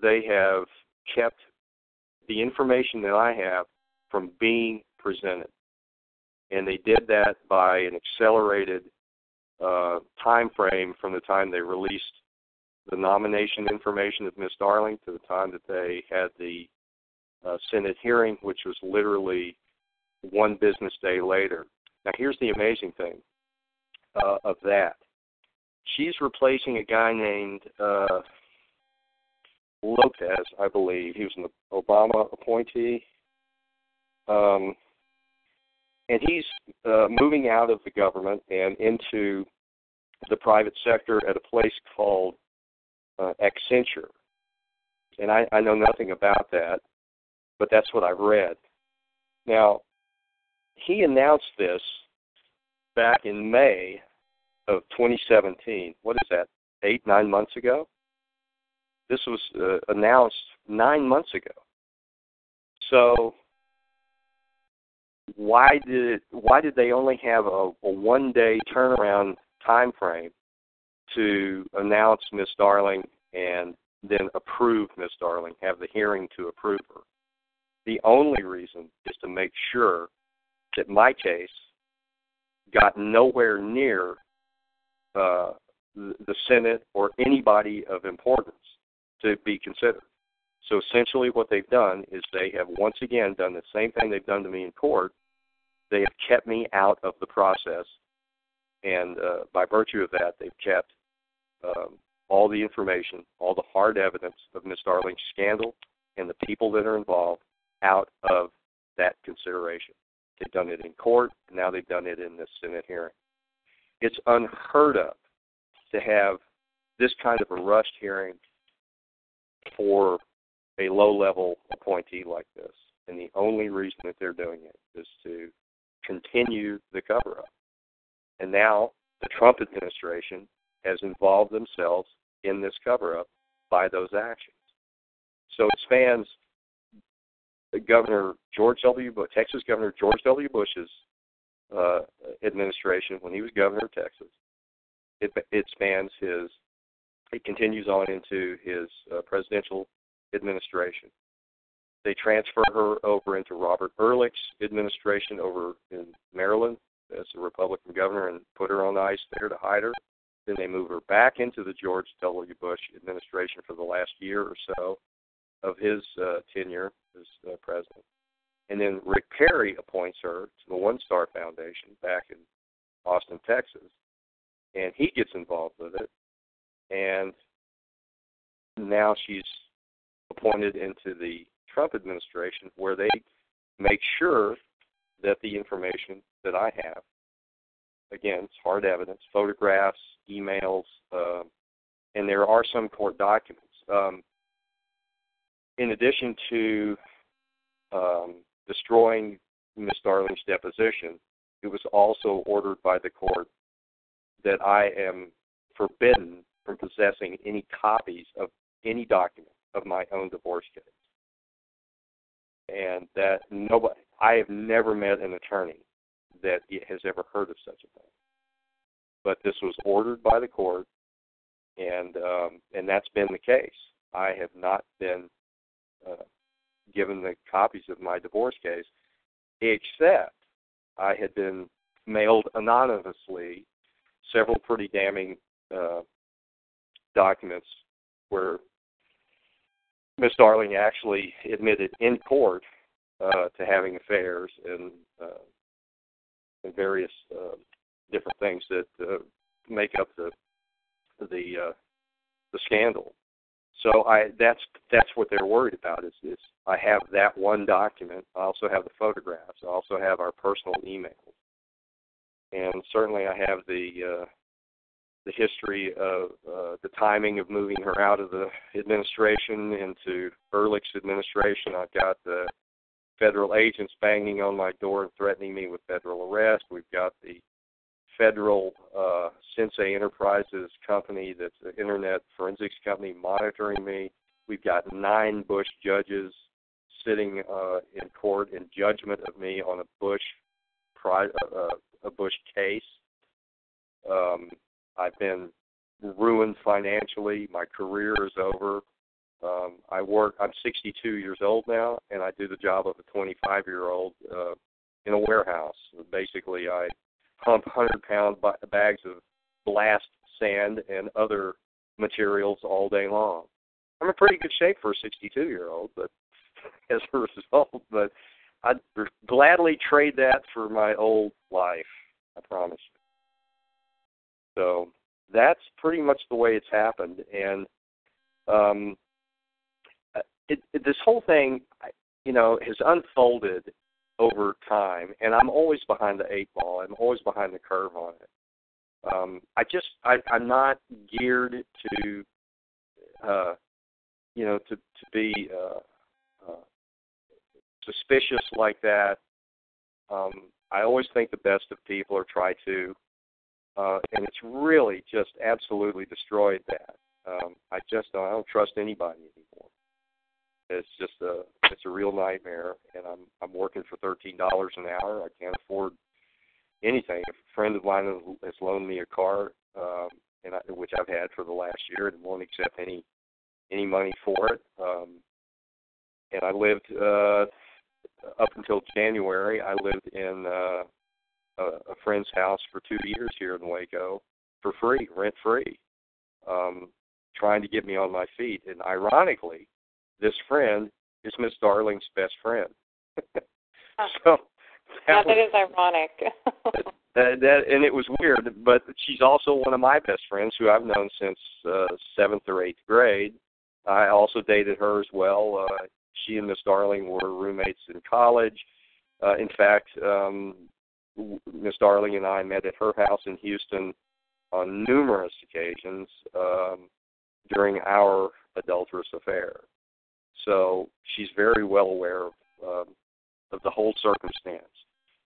They have kept the information that I have from being presented, and they did that by an accelerated uh, time frame from the time they released the nomination information of Miss Darling to the time that they had the uh, Senate hearing, which was literally one business day later. Now, here's the amazing thing uh, of that. She's replacing a guy named uh, Lopez, I believe. He was an Obama appointee. Um, and he's uh, moving out of the government and into the private sector at a place called uh, Accenture. And I, I know nothing about that, but that's what I've read. Now, he announced this back in May of 2017. What is that? Eight, nine months ago. This was uh, announced nine months ago. So why did why did they only have a, a one day turnaround time frame to announce Miss Darling and then approve Miss Darling, have the hearing to approve her? The only reason is to make sure that my case got nowhere near uh, the Senate or anybody of importance to be considered. So essentially, what they've done is they have once again done the same thing they've done to me in court. They have kept me out of the process, and uh, by virtue of that, they've kept um, all the information, all the hard evidence of Miss Darling's scandal and the people that are involved out of that consideration. They've done it in court, and now they've done it in this Senate hearing. It's unheard of to have this kind of a rushed hearing for a low level appointee like this. And the only reason that they're doing it is to continue the cover up. And now the Trump administration has involved themselves in this cover up by those actions. So it spans Governor George W. Bush, Texas Governor George W. Bush's uh, administration when he was governor of Texas. It, it spans his. It continues on into his uh, presidential administration. They transfer her over into Robert Ehrlich's administration over in Maryland as a Republican governor and put her on ice there to hide her. Then they move her back into the George W. Bush administration for the last year or so of his uh, tenure as uh, president. And then Rick Perry appoints her to the OneStar Foundation back in Austin, Texas. And he gets involved with it. And now she's appointed into the Trump administration where they make sure that the information that I have, again, it's hard evidence, photographs, emails, uh, and there are some court documents. Um, in addition to um, destroying Miss Darling's deposition, it was also ordered by the court that I am forbidden from possessing any copies of any document of my own divorce case and that nobody I have never met an attorney that has ever heard of such a thing. But this was ordered by the court, and um, and that's been the case. I have not been uh, given the copies of my divorce case, except I had been mailed anonymously several pretty damning uh, documents where Miss Darling actually admitted in court uh, to having affairs and, uh, and various uh, different things that uh, make up the the uh, the scandal. So I that's that's what they're worried about is is I have that one document. I also have the photographs. I also have our personal emails, and certainly I have the uh, the history of uh, the timing of moving her out of the administration into Ehrlich's administration. I've got the federal agents banging on my door and threatening me with federal arrest. We've got the federal uh, Sensei Enterprises company that's an internet forensics company monitoring me. We've got nine Bush judges sitting uh, in court in judgment of me on a Bush pri- uh, a Bush case. Um, I've been ruined financially. My career is over. Um, I work. I'm 62 years old now, and I do the job of a 25 year old uh, in a warehouse. Basically, I pump 100 pound bags of blast sand and other materials all day long. I'm in pretty good shape for a 62 year old, but as a result, but I'd gladly trade that for my old life. I promise you. So that's pretty much the way it's happened, and um, it, it, this whole thing, you know, has unfolded over time, and I'm always behind the eight ball. I'm always behind the curve on it. Um, I just I, I'm not geared to, uh, you know, to to be uh, uh, suspicious like that. Um, I always think the best of people or try to, uh, and it's really just absolutely destroyed that. Um, I just I don't trust anybody anymore. It's just a it's a real nightmare, and I'm I'm working for thirteen dollars an hour. I can't afford anything. A friend of mine has loaned me a car, um, and I, which I've had for the last year, and won't accept any any money for it. Um, and I lived uh, up until January. I lived in uh, a, a friend's house for two years here in Waco for free, rent free, um, trying to get me on my feet. And ironically, this friend is Miss Darling's best friend. so that, yeah, that is ironic. that, that and it was weird, but she's also one of my best friends who I've known since uh, seventh or eighth grade. I also dated her as well. Uh, she and Miss Darling were roommates in college. Uh, in fact, um, Miss Darling and I met at her house in Houston on numerous occasions um, during our adulterous affair. So she's very well aware of um, of the whole circumstance,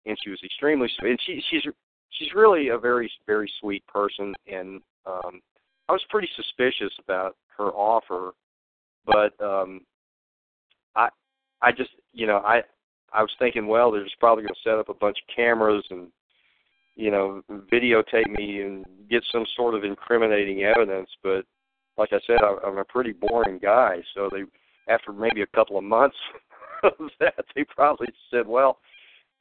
and she was extremely sweet. and she she's she's really a very very sweet person, and um, I was pretty suspicious about her offer, but um, I I just you know I I was thinking well they're just probably going to set up a bunch of cameras and you know videotape me and get some sort of incriminating evidence, but like I said, I'm a pretty boring guy, so they after maybe a couple of months of that, they probably said, "Well,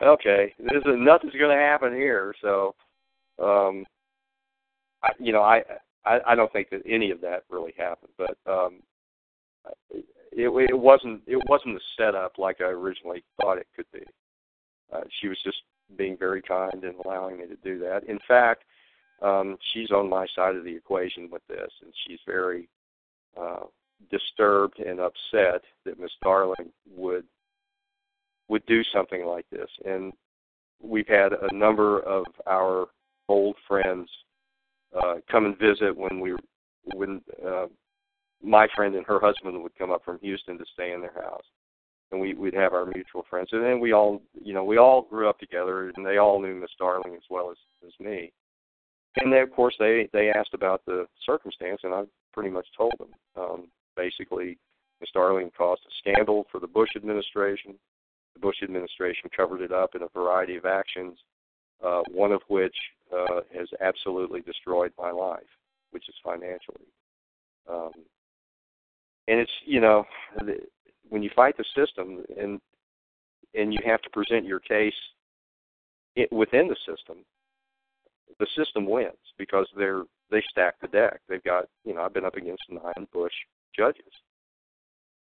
okay, this is nothing's going to happen here." So, um, I, you know, I, I I don't think that any of that really happened, but um, it it wasn't it wasn't a setup like I originally thought it could be. Uh, she was just being very kind and allowing me to do that. In fact, um, she's on my side of the equation with this, and she's very uh, disturbed and upset that Miss Darling would would do something like this. And we've had a number of our old friends uh, come and visit when we when uh, my friend and her husband would come up from Houston to stay in their house, and we we'd have our mutual friends, and then we all you know we all grew up together, and they all knew Miss Darling as well as as me. And they, of course, they they asked about the circumstance, and I pretty much told them. Um, basically, Ms. Darling caused a scandal for the Bush administration. The Bush administration covered it up in a variety of actions, uh, one of which uh, has absolutely destroyed my life, which is financially. Um, and it's you know when you fight the system and and you have to present your case it, within the system, the system wins because they're they stack the deck. They've got you know I've been up against nine Bush judges.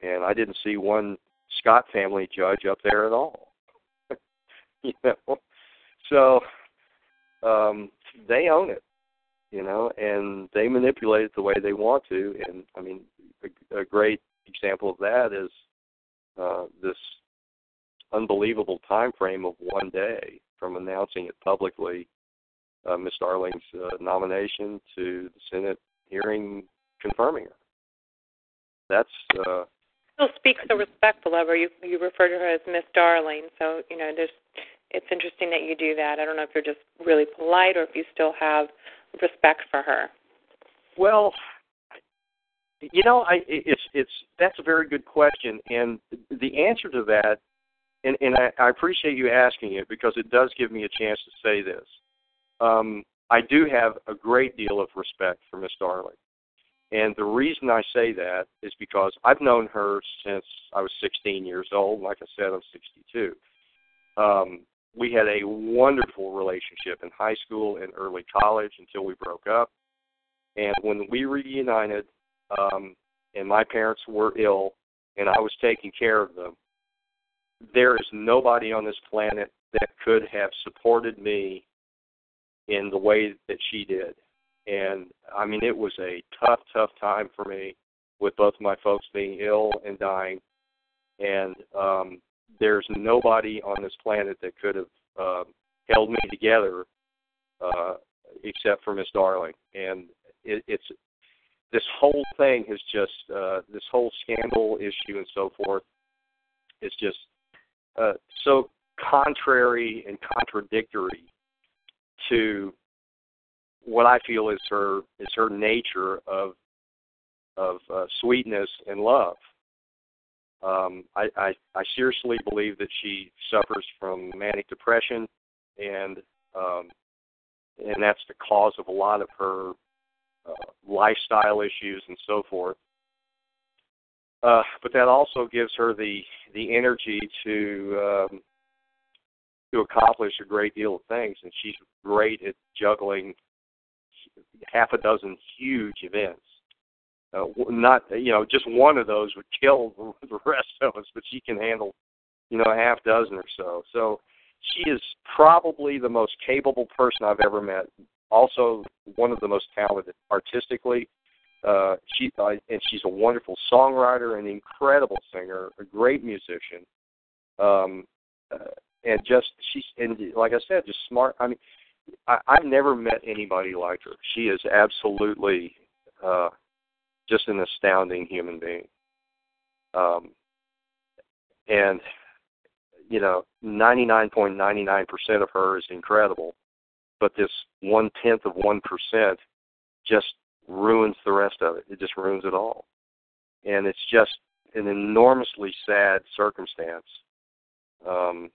And I didn't see one Scott family judge up there at all. you know, so um, they own it, you know, and they manipulate it the way they want to. And I mean, a, a great example of that is uh, this unbelievable time frame of one day from announcing it publicly, uh, Miss Darling's uh, nomination to the Senate hearing confirming her that's uh still speak so respectful of her. You you refer to her as Miss Darling, so you know there's it's interesting that you do that. I don't know if you're just really polite or if you still have respect for her. Well, you know, I it's it's that's a very good question, and the answer to that, and and I, I appreciate you asking it because it does give me a chance to say this. Um, I do have a great deal of respect for Miss Darling, and the reason I say that is because I've known her since I was 16 years old. Like I said, I'm 62. Um, we had a wonderful relationship in high school and early college until we broke up. And when we reunited, um, and my parents were ill, and I was taking care of them, there is nobody on this planet that could have supported me in the way that she did. And I mean, it was a tough, tough time for me with both my folks being ill and dying. And um, there's nobody on this planet that could have uh, held me together uh, except for Miss Darling. And it, it's this whole thing has just uh, this whole scandal issue and so forth is just uh, so contrary and contradictory to what I feel is her is her nature of of uh, sweetness and love. Um, I, I I seriously believe that she suffers from manic depression, and um, and that's the cause of a lot of her uh, lifestyle issues and so forth. Uh, but that also gives her the the energy to um, to accomplish a great deal of things, and she's great at juggling half a dozen huge events. Uh, not you know just one of those would kill the rest of us, but she can handle you know a half dozen or so. So she is probably the most capable person I've ever met. Also, one of the most talented artistically. Uh, she uh, and she's a wonderful songwriter, an incredible singer, a great musician, um, uh, and just she's and like I said, just smart. I mean, I, I've never met anybody like her. She is absolutely uh, just an astounding human being. Um, and you know, 99.99% of her is incredible, but this one tenth of one percent just ruins the rest of it. It just ruins it all, and it's just an enormously sad circumstance. Um,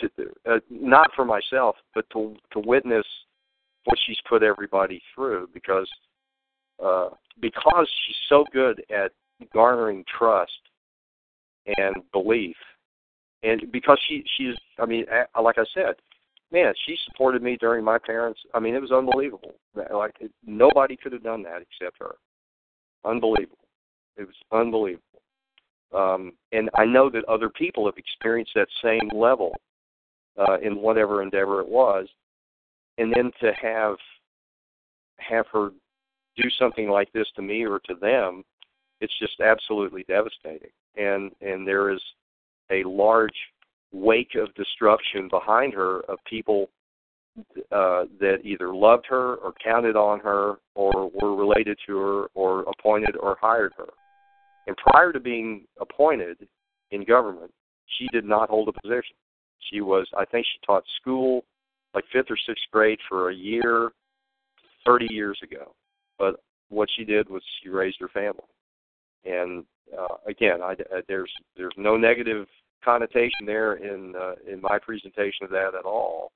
to, uh, not for myself, but to to witness what she's put everybody through because uh, because she's so good at garnering trust and belief, and because she she's I mean like I said, man, she supported me during my parents. I mean, it was unbelievable. Like nobody could have done that except her. Unbelievable. It was unbelievable. Um, and I know that other people have experienced that same level uh, in whatever endeavor it was, and then to have have her do something like this to me or to them, it's just absolutely devastating. And and there is a large wake of destruction behind her of people uh, that either loved her or counted on her or were related to her or appointed or hired her. And prior to being appointed in government, she did not hold a position. She was, I think, she taught school like fifth or sixth grade for a year, 30 years ago. But what she did was she raised her family. And uh, again, I, uh, there's there's no negative connotation there in uh, in my presentation of that at all.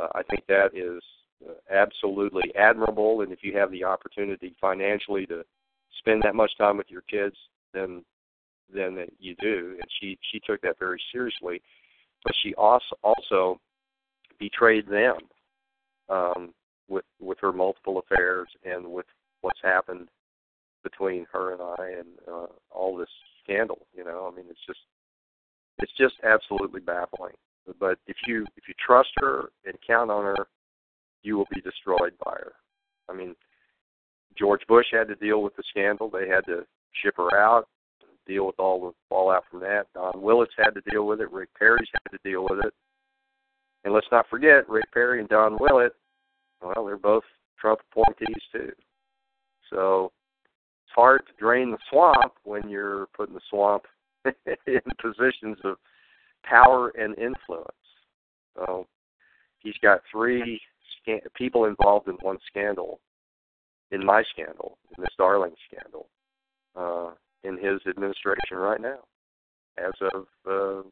Uh, I think that is uh, absolutely admirable, and if you have the opportunity financially to spend that much time with your kids, then then that you do. And she she took that very seriously, but she also also betrayed them um, with with her multiple affairs and with what's happened between her and I and uh, all this scandal. You know, I mean, it's just it's just absolutely baffling. But if you if you trust her and count on her, you will be destroyed by her. I mean, George Bush had to deal with the scandal. They had to ship her out, deal with all the fallout from that. Don Willett had to deal with it. Rick Perry's had to deal with it. And let's not forget, Rick Perry and Don Willett, well, they're both Trump appointees too. So it's hard to drain the swamp when you're putting the swamp in positions of power and influence. So he's got three sca- people involved in one scandal, in my scandal, in this Darling scandal, uh, in his administration right now, as of uh,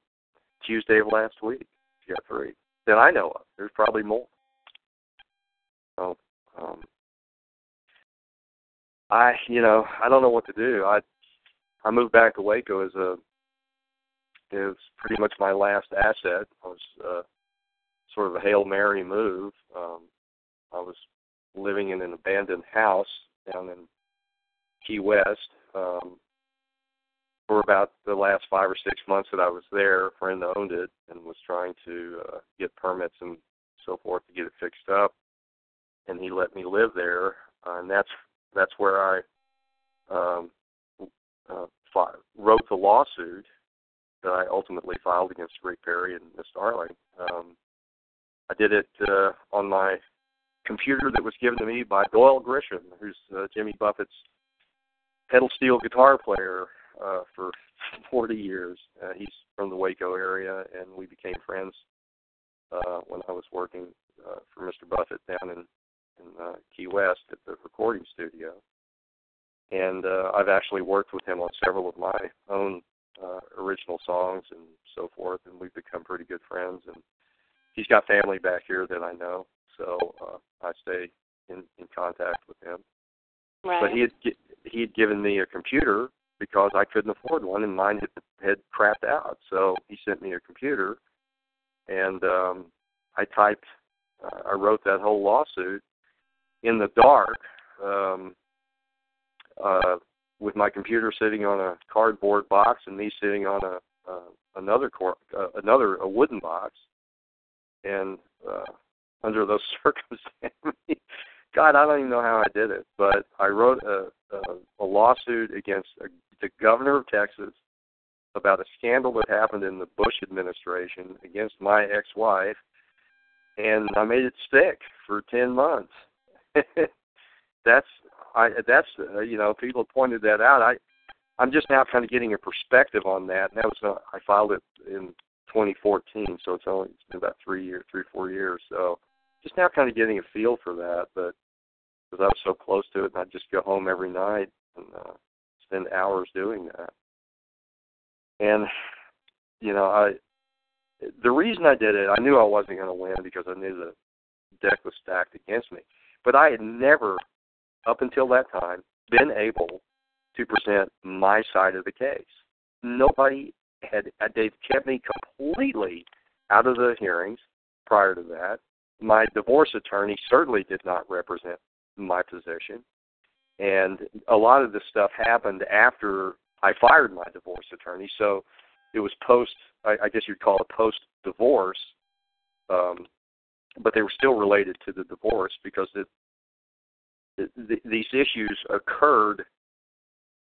Tuesday of last week. He's got three that I know of. There's probably more. So, um, I, you know, I don't know what to do. I, I moved back to Waco as a, is pretty much my last asset. I was uh, sort of a hail mary move. Um, I was living in an abandoned house down in Key West um, for about the last five or six months that I was there. A friend owned it and was trying to uh, get permits and so forth to get it fixed up, and he let me live there. Uh, and that's that's where I um, uh, fi- wrote the lawsuit that I ultimately filed against Rick Perry and Miss Darling. Um, I did it uh, on my computer that was given to me by Doyle Grisham, who's uh, Jimmy Buffett's pedal steel guitar player uh, for 40 years. Uh, he's from the Waco area, and we became friends uh, when I was working uh, for Mr. Buffett down in, in uh, Key West at the recording studio. And uh, I've actually worked with him on several of my own uh, original songs and so forth, and we've become pretty good friends. And he's got family back here that I know, so uh, I stay in, in contact with him. Right. But he had he had given me a computer because I couldn't afford one, and mine had had crapped out. So he sent me a computer, and um, I typed, uh, I wrote that whole lawsuit in the dark, um, uh, with my computer sitting on a cardboard box and me sitting on a uh, another cor- uh, another a wooden box, and uh, under those circumstances, God, I don't even know how I did it, but I wrote a, a, a lawsuit against a, the governor of Texas about a scandal that happened in the Bush administration against my ex-wife, and I made it stick for ten months. that's I that's uh, you know people pointed that out. I I'm just now kind of getting a perspective on that, and that was I filed it in 2014, so it's only it's been about three years, three four years. So just now kind of getting a feel for that, but because I was so close to it, and I'd just go home every night and uh, spend hours doing that. And you know, I the reason I did it, I knew I wasn't going to win because I knew the deck was stacked against me. But I had never, up until that time, been able to present my side of the case. Nobody had uh, they kept me completely out of the hearings prior to that. My divorce attorney certainly did not represent my position. And a lot of this stuff happened after I fired my divorce attorney. So it was post, I, I guess you'd call it post divorce, um, but they were still related to the divorce because it, the, these issues occurred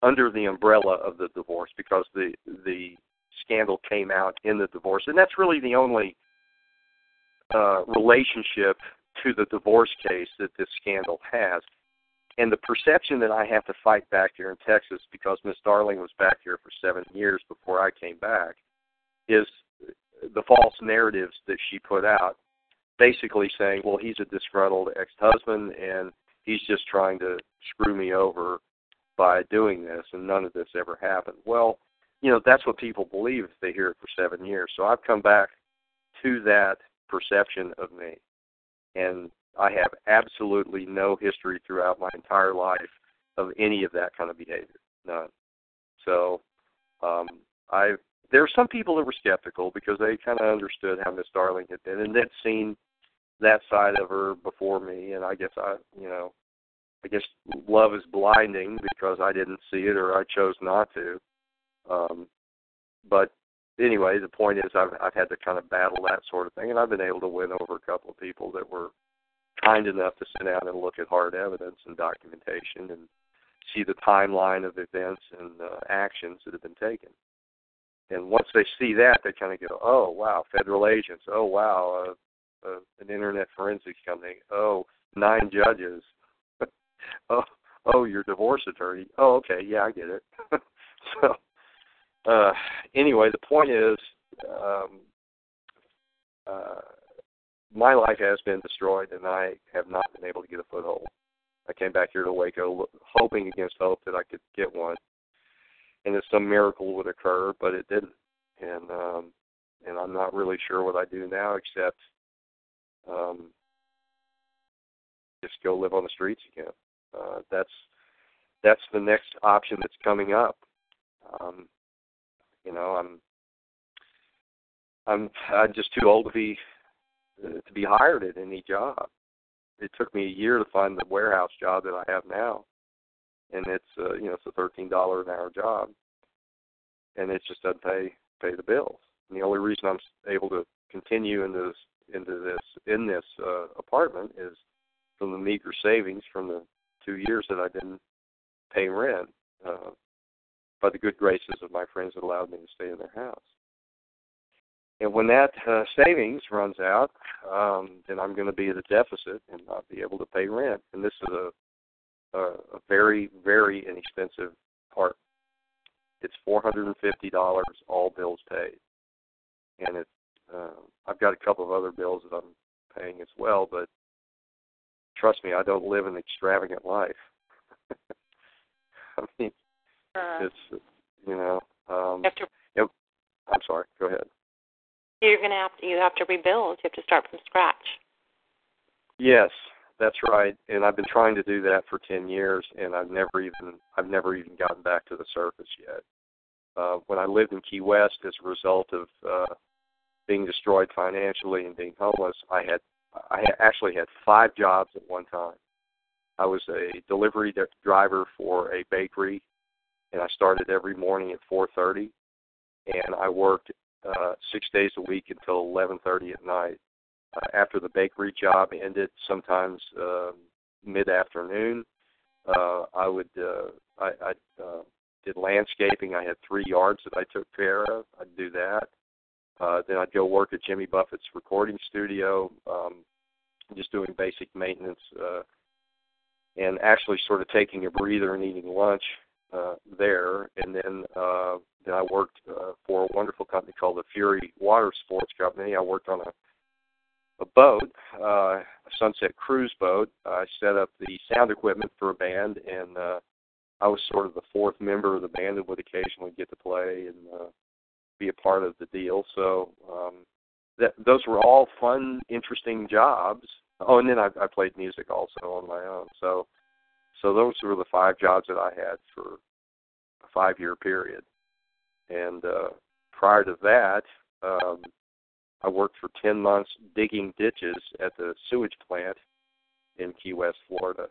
under the umbrella of the divorce because the the scandal came out in the divorce, and that's really the only uh, relationship to the divorce case that this scandal has. And the perception that I have to fight back here in Texas because Miss Darling was back here for seven years before I came back is the false narratives that she put out, basically saying, well, he's a disgruntled ex husband and he's just trying to screw me over by doing this, and none of this ever happened. Well, you know, that's what people believe if they hear it for seven years. So I've come back to that perception of me. And I have absolutely no history throughout my entire life of any of that kind of behavior. None. So um I there are some people that were skeptical because they kind of understood how Miss Darling had been and they'd seen that side of her before me and I guess I you know I guess love is blinding because I didn't see it or I chose not to. Um, but anyway, the point is I've I've had to kind of battle that sort of thing, and I've been able to win over a couple of people that were kind enough to sit down and look at hard evidence and documentation and see the timeline of events and uh, actions that have been taken. And once they see that, they kind of go, "Oh wow, federal agents! Oh wow, uh, uh, an internet forensics company! Oh, nine judges! oh, oh, your divorce attorney. Oh, okay, yeah, I get it. so, uh, anyway, the point is, um, my life has been destroyed, and I have not been able to get a foothold. I came back here to Waco hoping against hope that I could get one, and that some miracle would occur, but it didn't. And um, and I'm not really sure what I do now except um, just go live on the streets again. Uh, that's that's the next option that's coming up. Um, you know, I'm I'm I'm just too old to be to be hired at any job. It took me a year to find the warehouse job that I have now, and it's uh, you know it's a thirteen dollar an hour job, and it just doesn't pay pay the bills. And the only reason I'm able to continue into this into this in this uh, apartment is from the meager savings from the two years that I didn't pay rent. Uh, by the good graces of my friends that allowed me to stay in their house. And when that uh, savings runs out, um, then I'm going to be at a deficit and not be able to pay rent. And this is a, a, a very, very inexpensive part. It's four hundred and fifty dollars, all bills paid, and it. Uh, I've got a couple of other bills that I'm paying as well, but trust me, I don't live an extravagant life. I mean, uh, it's you know. Um, have yep. I'm sorry. Go ahead. You're going to have to. You have to rebuild. You have to start from scratch. Yes, that's right. And I've been trying to do that for ten years, and I've never even I've never even gotten back to the surface yet. Uh, when I lived in Key West, as a result of uh, being destroyed financially and being homeless, I had I actually had five jobs at one time. I was a delivery driver for a bakery and I started every morning at 4:30, and I worked uh, six days a week until 11:30 at night. Uh, after the bakery job ended, sometimes uh, mid-afternoon, uh, I would uh, I, I uh, did landscaping. I had three yards that I took care of. I'd do that. Uh, then I'd go work at Jimmy Buffett's recording studio, um, just doing basic maintenance, uh, and actually sort of taking a breather and eating lunch uh, there, and then uh, then I worked uh, for a wonderful company called the Fury Water Sports Company. I worked on a a boat, uh, a Sunset Cruise boat. I set up the sound equipment for a band, and uh, I was sort of the fourth member of the band and would occasionally get to play and uh, be a part of the deal. So um, that those were all fun, interesting jobs. Oh, and then I, I played music also on my own. So so those were the five jobs that I had for a five year period. And uh, prior to that, um, I worked for 10 months digging ditches at the sewage plant in Key West, Florida.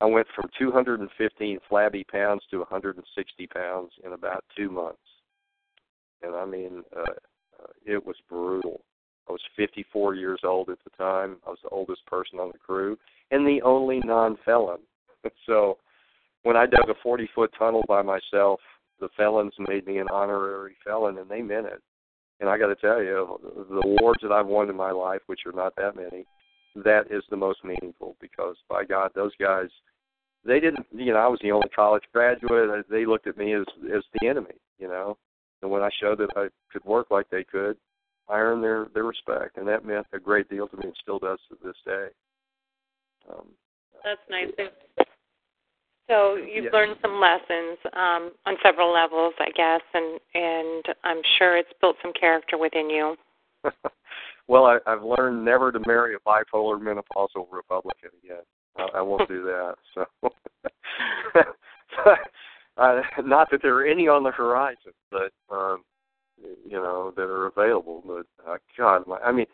I went from 215 flabby pounds to 160 pounds in about two months. And I mean, uh, uh, it was brutal. I was 54 years old at the time. I was the oldest person on the crew and the only non-felon. so when I dug a 40-foot tunnel by myself, the felons made me an honorary felon, and they meant it. And I got to tell you, the awards that I've won in my life, which are not that many, that is the most meaningful because by God, those guys, they didn't. You know, I was the only college graduate. They looked at me as as the enemy. You know, and when I showed that I could work like they could, I earned their their respect, and that meant a great deal to me, and still does to this day. Um, That's nice. So you've learned some lessons um, on several levels, I guess, and and I'm sure it's built some character within you. well, I, I've learned never to marry a bipolar menopausal Republican again. I, I won't do that. So, uh, not that there are any on the horizon, but um, you know that are available. But uh, God, my, I mean,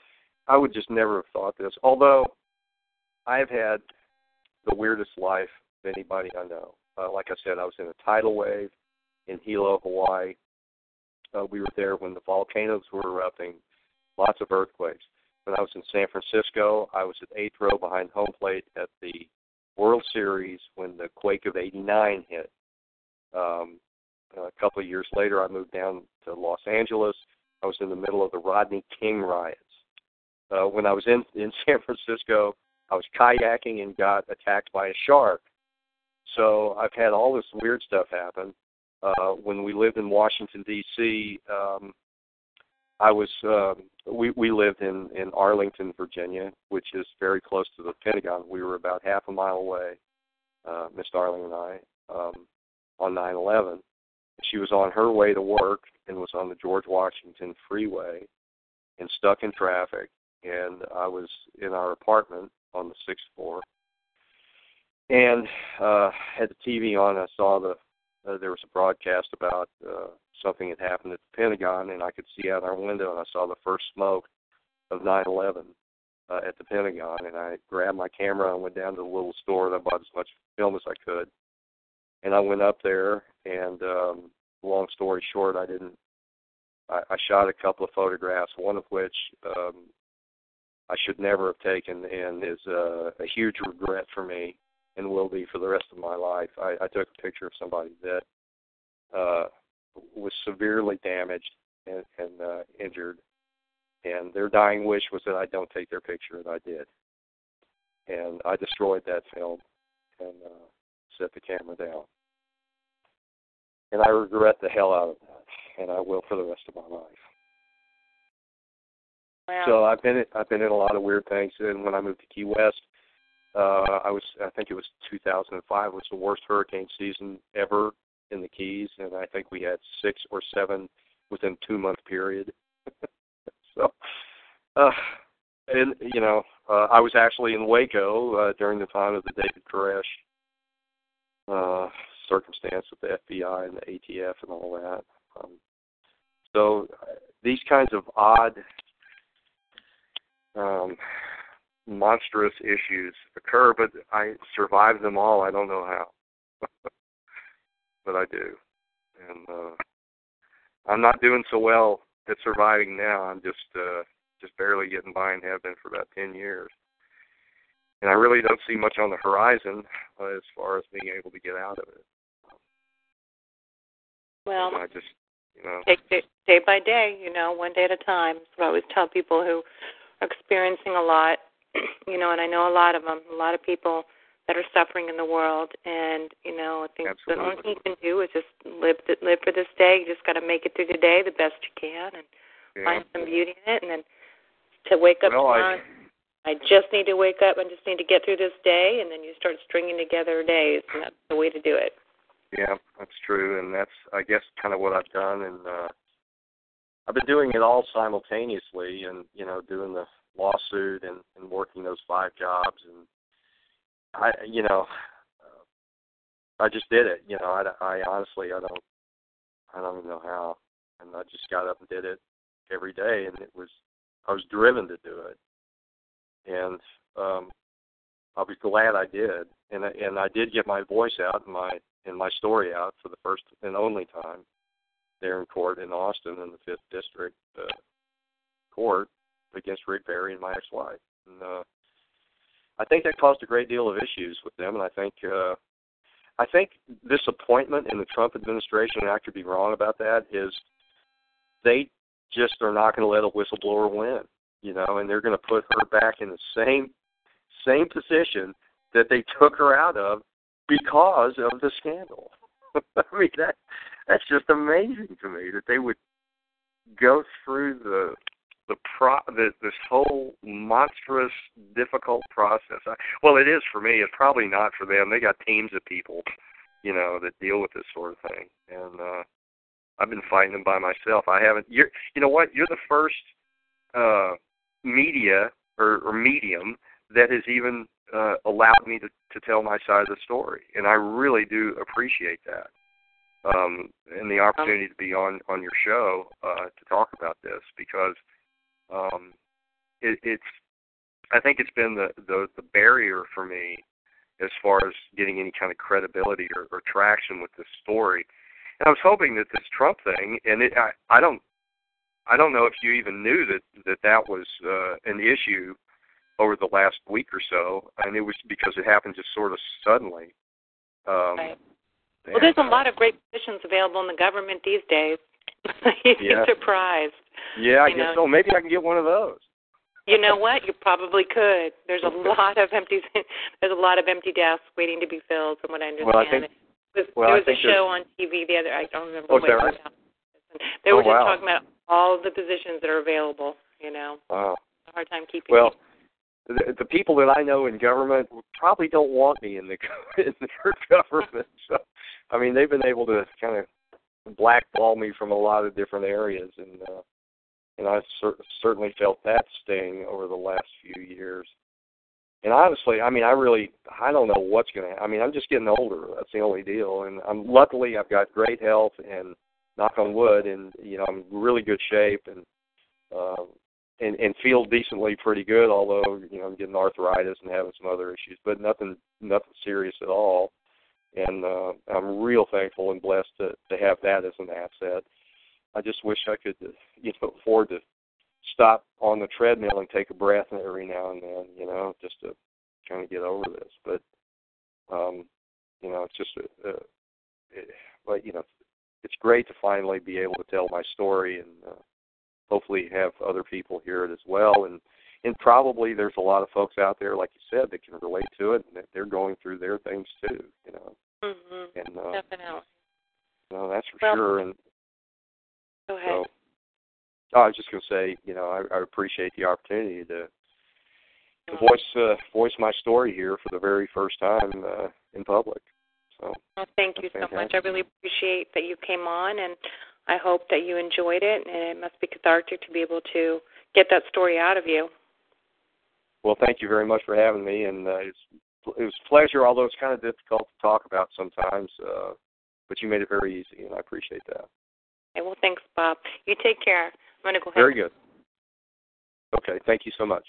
I would just never have thought this. Although I've had the weirdest life of anybody I know. Uh, like I said, I was in a tidal wave in Hilo, Hawaii. Uh, we were there when the volcanoes were erupting, lots of earthquakes. When I was in San Francisco, I was at eighth row behind home plate at the World Series when the quake of '89 hit. Um, a couple of years later, I moved down to Los Angeles. I was in the middle of the Rodney King riots. Uh, when I was in in San Francisco, I was kayaking and got attacked by a shark. So I've had all this weird stuff happen. Uh, when we lived in Washington D.C., um, I was um, we we lived in in Arlington, Virginia, which is very close to the Pentagon. We were about half a mile away, uh, Miss Darling and I, um, on 9/11. She was on her way to work and was on the George Washington Freeway and stuck in traffic. And I was in our apartment on the sixth floor and uh, had the TV on. I saw the uh, there was a broadcast about uh, something had happened at the Pentagon, and I could see out our window, and I saw the first smoke of 9/11 uh, at the Pentagon. And I grabbed my camera and went down to the little store, and I bought as much film as I could. And I went up there, and um, long story short, I didn't. I, I shot a couple of photographs, one of which um, I should never have taken, and is uh, a huge regret for me and will be for the rest of my life. I, I took a picture of somebody that uh, was severely damaged and, and uh, injured, and their dying wish was that I don't take their picture, and I did. And I destroyed that film and uh, set the camera down. And I regret the hell out of that, and I will for the rest of my life. So I've been I've been in a lot of weird things. And when I moved to Key West, uh, I was I think it was 2005 was the worst hurricane season ever in the Keys, and I think we had six or seven within two month period. so, uh, and you know, uh, I was actually in Waco uh, during the time of the David Koresh uh, circumstance with the FBI and the ATF and all that. Um, so uh, these kinds of odd um, monstrous issues occur, but I survive them all. I don't know how, but I do, and uh, I'm not doing so well at surviving now. I'm just uh, just barely getting by and have been for about ten years, and I really don't see much on the horizon uh, as far as being able to get out of it. Well, and I just you know take day, day by day, you know, one day at a time. So I always tell people who are experiencing a lot you know, and I know a lot of them, a lot of people that are suffering in the world, and you know, I think Absolutely. the only thing you can do is just live live for this day. You just got to make it through the day the best you can, and yeah. find some beauty in it, and then to wake up well, tomorrow. I, I just need to wake up. I just need to get through this day, and then you start stringing together days, and that's the way to do it. Yeah, that's true, and that's I guess kind of what I've done, and uh, I've been doing it all simultaneously, and you know, doing the lawsuit and, and working those five jobs, and I, you know, uh, I just did it. You know, I, I honestly I don't I don't even know how, and I just got up and did it every day, and it was I was driven to do it, and um, I was glad I did, and and I did get my voice out and my and my story out for the first and only time there in court in Austin in the Fifth District uh, Court against Rick Perry and my ex-wife. And uh, I think that caused a great deal of issues with them, and I think uh, I think this appointment in the Trump administration, and I could be wrong about that, is they just are not going to let a whistleblower win, you know, and they're going to put her back in the same same position that they took her out of because of the scandal. I mean that that's just amazing to me that they would go through the the pro the, this whole monstrous difficult process. I, well, it is for me. It's probably not for them. They got teams of people, you know, that deal with this sort of thing, and uh, I've been fighting them by myself. I haven't. You're, you know what? You're the first uh, media or, or medium that has even uh, allowed me to, to tell my side of the story, and I really do appreciate that. Um, and the opportunity to be on on your show uh, to talk about this because um, it, it's I think it's been the, the the barrier for me as far as getting any kind of credibility or, or traction with this story. And I was hoping that this Trump thing, and it, I, I don't, I don't know if you even knew that that that was uh, an issue over the last week or so, and it was because it happened just sort of suddenly. Um, right. Well, there's a lot of great positions available in the government these days. You'd Yeah. be surprised. Yeah, I You guess know- so. Maybe I can get one of those. You know what? You probably could. There's a lot of empty. There's a lot of empty desks waiting to be filled, from what I understand. Well, I think- It was, well, there was a show on TV the other. I don't remember. Oh, is what that right? They Oh, were just wow. talking about all the positions that are available. You know, uh, a hard time keeping. well, the, the people that I know in government probably don't want me in the in their government. So, I mean, they've been able to kind of blackball me from a lot of different areas, and uh, and I've cer- certainly felt that sting over the last few years. And honestly, I mean, I really, I don't know what's going to. I mean, I'm just getting older. That's the only deal. And I'm luckily I've got great health, and knock on wood, and you know I'm in really good shape, and uh, and and feel decently pretty good. Although you know I'm getting arthritis and having some other issues, but nothing nothing serious at all. And uh, I'm real thankful and blessed to to have that as an asset. I just wish I could, you know, afford to stop on the treadmill and take a breath every now and then, you know, just to kind of get over this. But, um, you know, it's just, a, a, it, but you know, it's great to finally be able to tell my story and uh, hopefully have other people hear it as well. And and probably there's a lot of folks out there, like you said, that can relate to it and that they're going through their things too, you know. Mm-hmm. And uh, Definitely. Know, that's for Well, sure. And Go ahead. so, oh, I was just going to say, you know, I, I appreciate the opportunity to to voice uh, voice my story here for the very first time uh, in public. So, Well, thank you so much. I really appreciate that you came on, and I hope that you enjoyed it. And it must be cathartic to be able to get that story out of you. well, thank you very much for having me, and uh, it's it was a pleasure. Although it's kind of difficult to talk about sometimes, uh, but you made it very easy, and I appreciate that. Okay, well, thanks, Bob. You take care. I'm going to go ahead. Very good. Okay, thank you so much.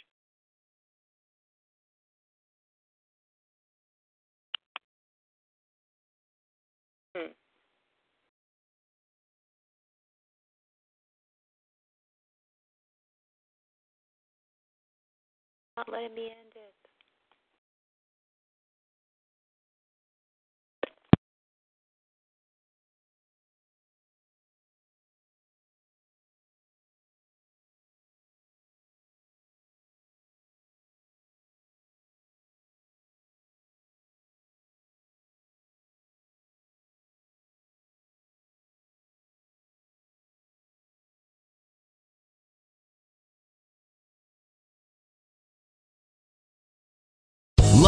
Not letting me end